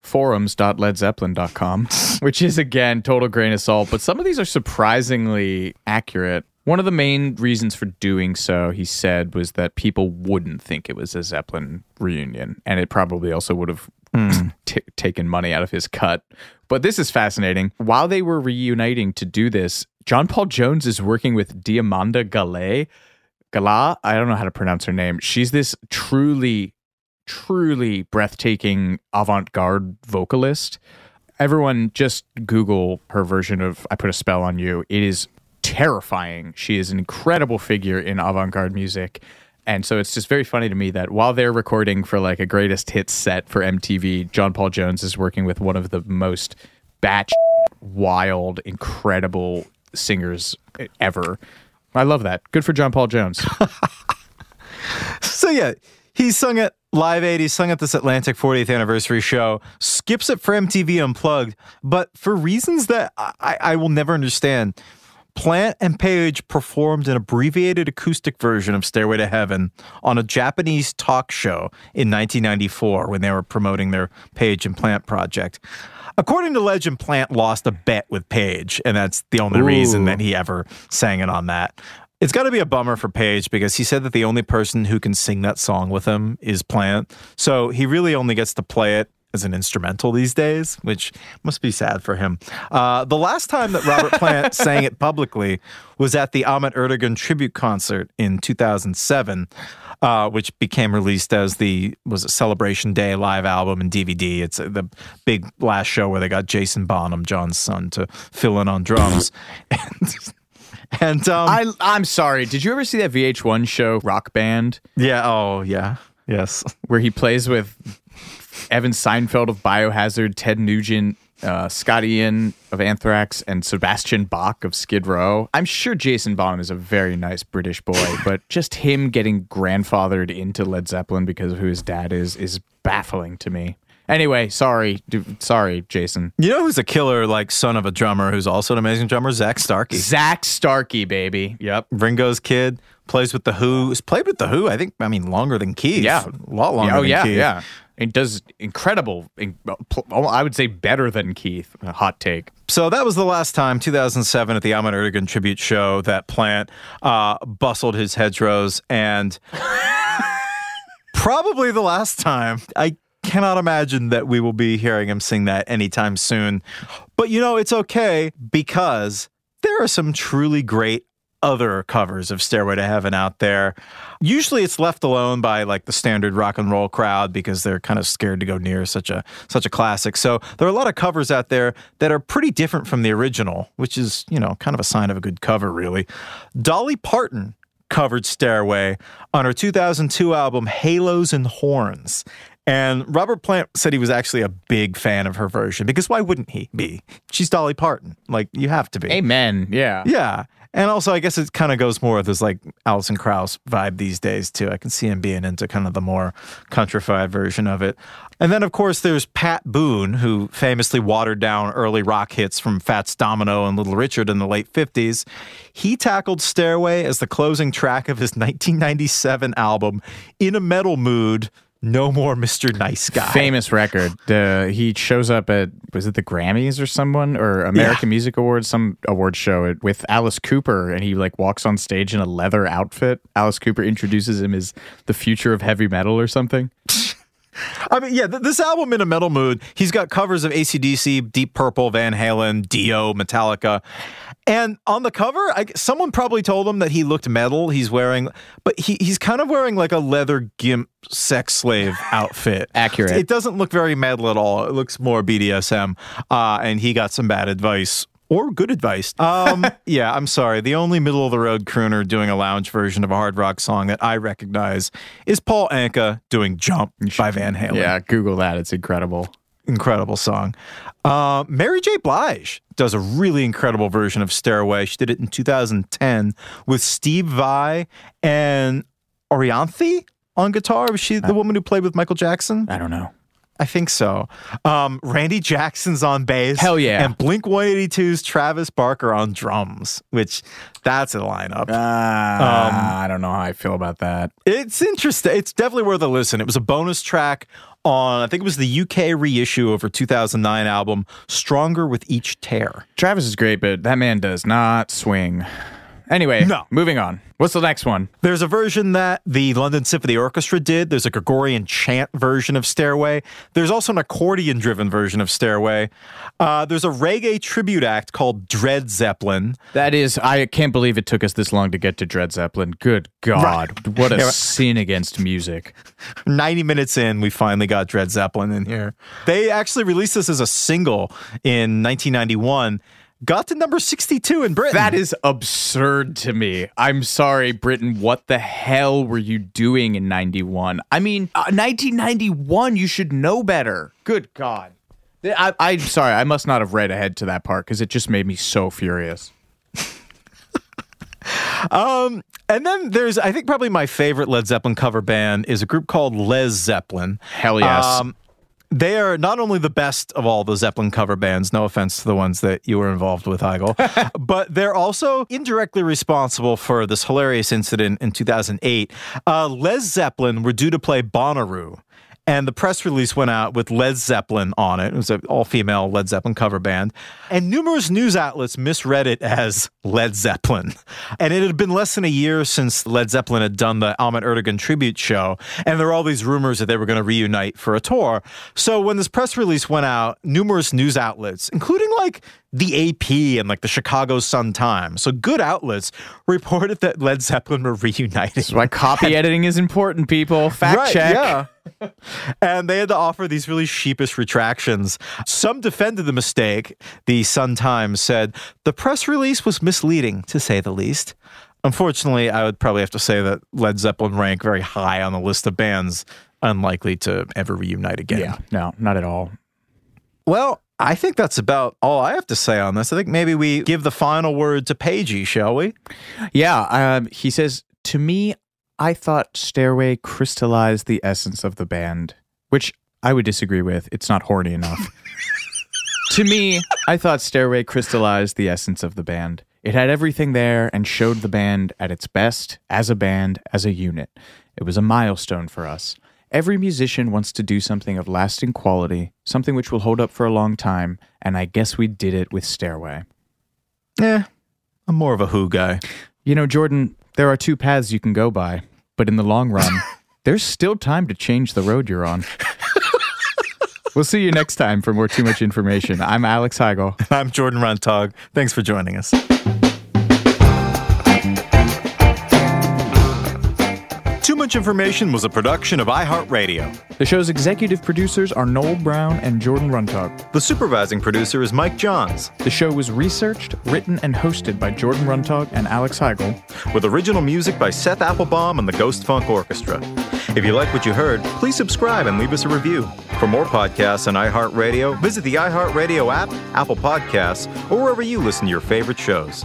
forums.ledzeppelin.com, which is again total grain of salt, but some of these are surprisingly accurate. One of the main reasons for doing so, he said, was that people wouldn't think it was a Zeppelin reunion, and it probably also would have hmm. t- taken money out of his cut. But this is fascinating. While they were reuniting to do this, John Paul Jones is working with Diamanda Gallet. Gala, I don't know how to pronounce her name. She's this truly, truly breathtaking avant garde vocalist. Everyone just Google her version of I Put a Spell on You. It is terrifying. She is an incredible figure in avant garde music. And so it's just very funny to me that while they're recording for like a greatest hits set for MTV, John Paul Jones is working with one of the most batch wild, incredible singers ever. I love that. Good for John Paul Jones. So yeah, he sung at Live Aid. He sung at this Atlantic 40th anniversary show. Skips it for MTV Unplugged, but for reasons that I, I will never understand. Plant and Page performed an abbreviated acoustic version of Stairway to Heaven on a Japanese talk show in 1994 when they were promoting their Page and Plant project. According to legend, Plant lost a bet with Page, and that's the only reason that he ever sang it on that. It's got to be a bummer for Page because he said that the only person who can sing that song with him is Plant. So he really only gets to play it as an instrumental these days, which must be sad for him. Uh, the last time that Robert Plant sang it publicly was at the Ahmet Ertegun tribute concert in 2007. Uh, which became released as the was a Celebration Day live album and DVD. It's uh, the big last show where they got Jason Bonham, John's son, to fill in on drums. and and um, I, I'm sorry. Did you ever see that VH1 show, Rock Band? Yeah. Oh, yeah. Yes. Where he plays with Evan Seinfeld of Biohazard, Ted Nugent, uh, Scott Ian of Anthrax, and Sebastian Bach of Skid Row. I'm sure Jason Bonham is a very nice British boy, but just him getting grandfathered into Led Zeppelin because of who his dad is is baffling to me. Anyway, sorry, dude, sorry, Jason. You know who's a killer, like son of a drummer, who's also an amazing drummer? Zak Starkey. Zak Starkey, baby. Yep. Ringo's kid plays with the Who. Has played with the Who. I think. I mean, longer than Keith. Yeah. a lot longer. oh than yeah, Keith. yeah. It does incredible. I would say better than Keith. A hot take. So that was the last time, 2007, at the Ahmet Ertegun tribute show, that Plant uh, bustled his hedgerows, and probably the last time. I cannot imagine that we will be hearing him sing that anytime soon. But you know, it's okay because there are some truly great other covers of Stairway to Heaven out there. Usually it's left alone by like the standard rock and roll crowd because they're kind of scared to go near such a such a classic. So there are a lot of covers out there that are pretty different from the original, which is, you know, kind of a sign of a good cover really. Dolly Parton covered Stairway on her 2002 album Halos and Horns. And Robert Plant said he was actually a big fan of her version because why wouldn't he be? She's Dolly Parton. Like, you have to be. Amen. Yeah. Yeah. And also, I guess it kind of goes more with this like Alison Krauss vibe these days, too. I can see him being into kind of the more countrified version of it. And then, of course, there's Pat Boone, who famously watered down early rock hits from Fats Domino and Little Richard in the late 50s. He tackled Stairway as the closing track of his 1997 album, In a Metal Mood. No more Mr. Nice Guy. Famous record. Uh, he shows up at was it the Grammys or someone or American Music Awards, some award show with Alice Cooper, and he like walks on stage in a leather outfit. Alice Cooper introduces him as the future of heavy metal or something. I mean, yeah, th- this album in a metal mood. He's got covers of ACDC, Deep Purple, Van Halen, Dio, Metallica. And on the cover, I, someone probably told him that he looked metal. He's wearing, but he, he's kind of wearing like a leather gimp sex slave outfit. Accurate. It doesn't look very metal at all. It looks more BDSM. Uh, and he got some bad advice or good advice. Um, yeah, I'm sorry. The only middle of the road crooner doing a lounge version of a hard rock song that I recognize is Paul Anka doing Jump by Van Halen. Yeah, Google that. It's incredible. Incredible song. Uh, Mary J. Blige does a really incredible version of Stairway. She did it in 2010 with Steve Vai and Orianthi on guitar. Was she the woman who played with Michael Jackson? I don't know. I think so. Um, Randy Jackson's on bass. Hell yeah. And Blink 182's Travis Barker on drums, which that's a lineup. Uh, I don't know how I feel about that. It's interesting. It's definitely worth a listen. It was a bonus track on, I think it was the UK reissue of her 2009 album, Stronger with Each Tear. Travis is great, but that man does not swing. Anyway, No. moving on. What's the next one? There's a version that the London Symphony Orchestra did. There's a Gregorian chant version of Stairway. There's also an accordion driven version of Stairway. Uh, there's a reggae tribute act called Dread Zeppelin. That is, I can't believe it took us this long to get to Dread Zeppelin. Good God. What a Yeah. sin against music. 90 minutes in, we finally got Dread Zeppelin in here. They actually released this as a single in 1991. Got to number 62 in Britain. That is absurd to me. I'm sorry, Britain. What the hell were you doing in 91? I mean, uh, 1991, you should know better. Good God. I, I'm sorry. I must not have read ahead to that part because it just made me so furious. Um, and then there's, I think, probably my favorite Led Zeppelin cover band is a group called Les Zeppelin. Hell yes. Um, they are not only the best of all the Zeppelin cover bands, no offense to the ones that you were involved with, Heigl, but they're also indirectly responsible for this hilarious incident in 2008. Uh, Les Zeppelin were due to play Bonnaroo. And the press release went out with Led Zeppelin on it. It was an all female Led Zeppelin cover band. And numerous news outlets misread it as Led Zeppelin. And it had been less than a year since Led Zeppelin had done the Ahmet Ertegun tribute show. And there were all these rumors that they were going to reunite for a tour. So when this press release went out, numerous news outlets, including like the AP and like the Chicago Sun Times, so good outlets, reported that Led Zeppelin were reuniting. That's why copy editing is important, people. Fact Right, check. Yeah. and they had to offer these really sheepish retractions. Some defended the mistake. The Sun Times said the press release was misleading, to say the least. Unfortunately, I would probably have to say that Led Zeppelin rank very high on the list of bands unlikely to ever reunite again. Yeah, no, not at all. Well, I think that's about all I have to say on this. I think maybe we give the final word to Paigey, shall we? Yeah, um, he says, To me, I thought Stairway crystallized the essence of the band, which I would disagree with. It's not horny enough. to me, I thought Stairway crystallized the essence of the band. It had everything there and showed the band at its best as a band, as a unit. It was a milestone for us. Every musician wants to do something of lasting quality, something which will hold up for a long time, and I guess we did it with Stairway. Yeah, I'm more of a Who guy. You know, Jordan, there are two paths you can go by, but in the long run, there's still time to change the road you're on. we'll see you next time for more Too Much Information. I'm Alex Heigl. I'm Jordan Runtagh. Thanks for joining us. Information was a production of iHeartRadio. The show's executive producers are Noel Brown and Jordan Runtagh. The supervising producer is Mike Johns, The show was researched, written, and hosted by Jordan Runtagh and Alex Heigl. with original music by Seth Applebaum and the Ghost Funk Orchestra. If you like what you heard, please subscribe and leave us a review. For more podcasts on iHeartRadio, visit the iHeartRadio app, Apple Podcasts, or wherever you listen to your favorite shows.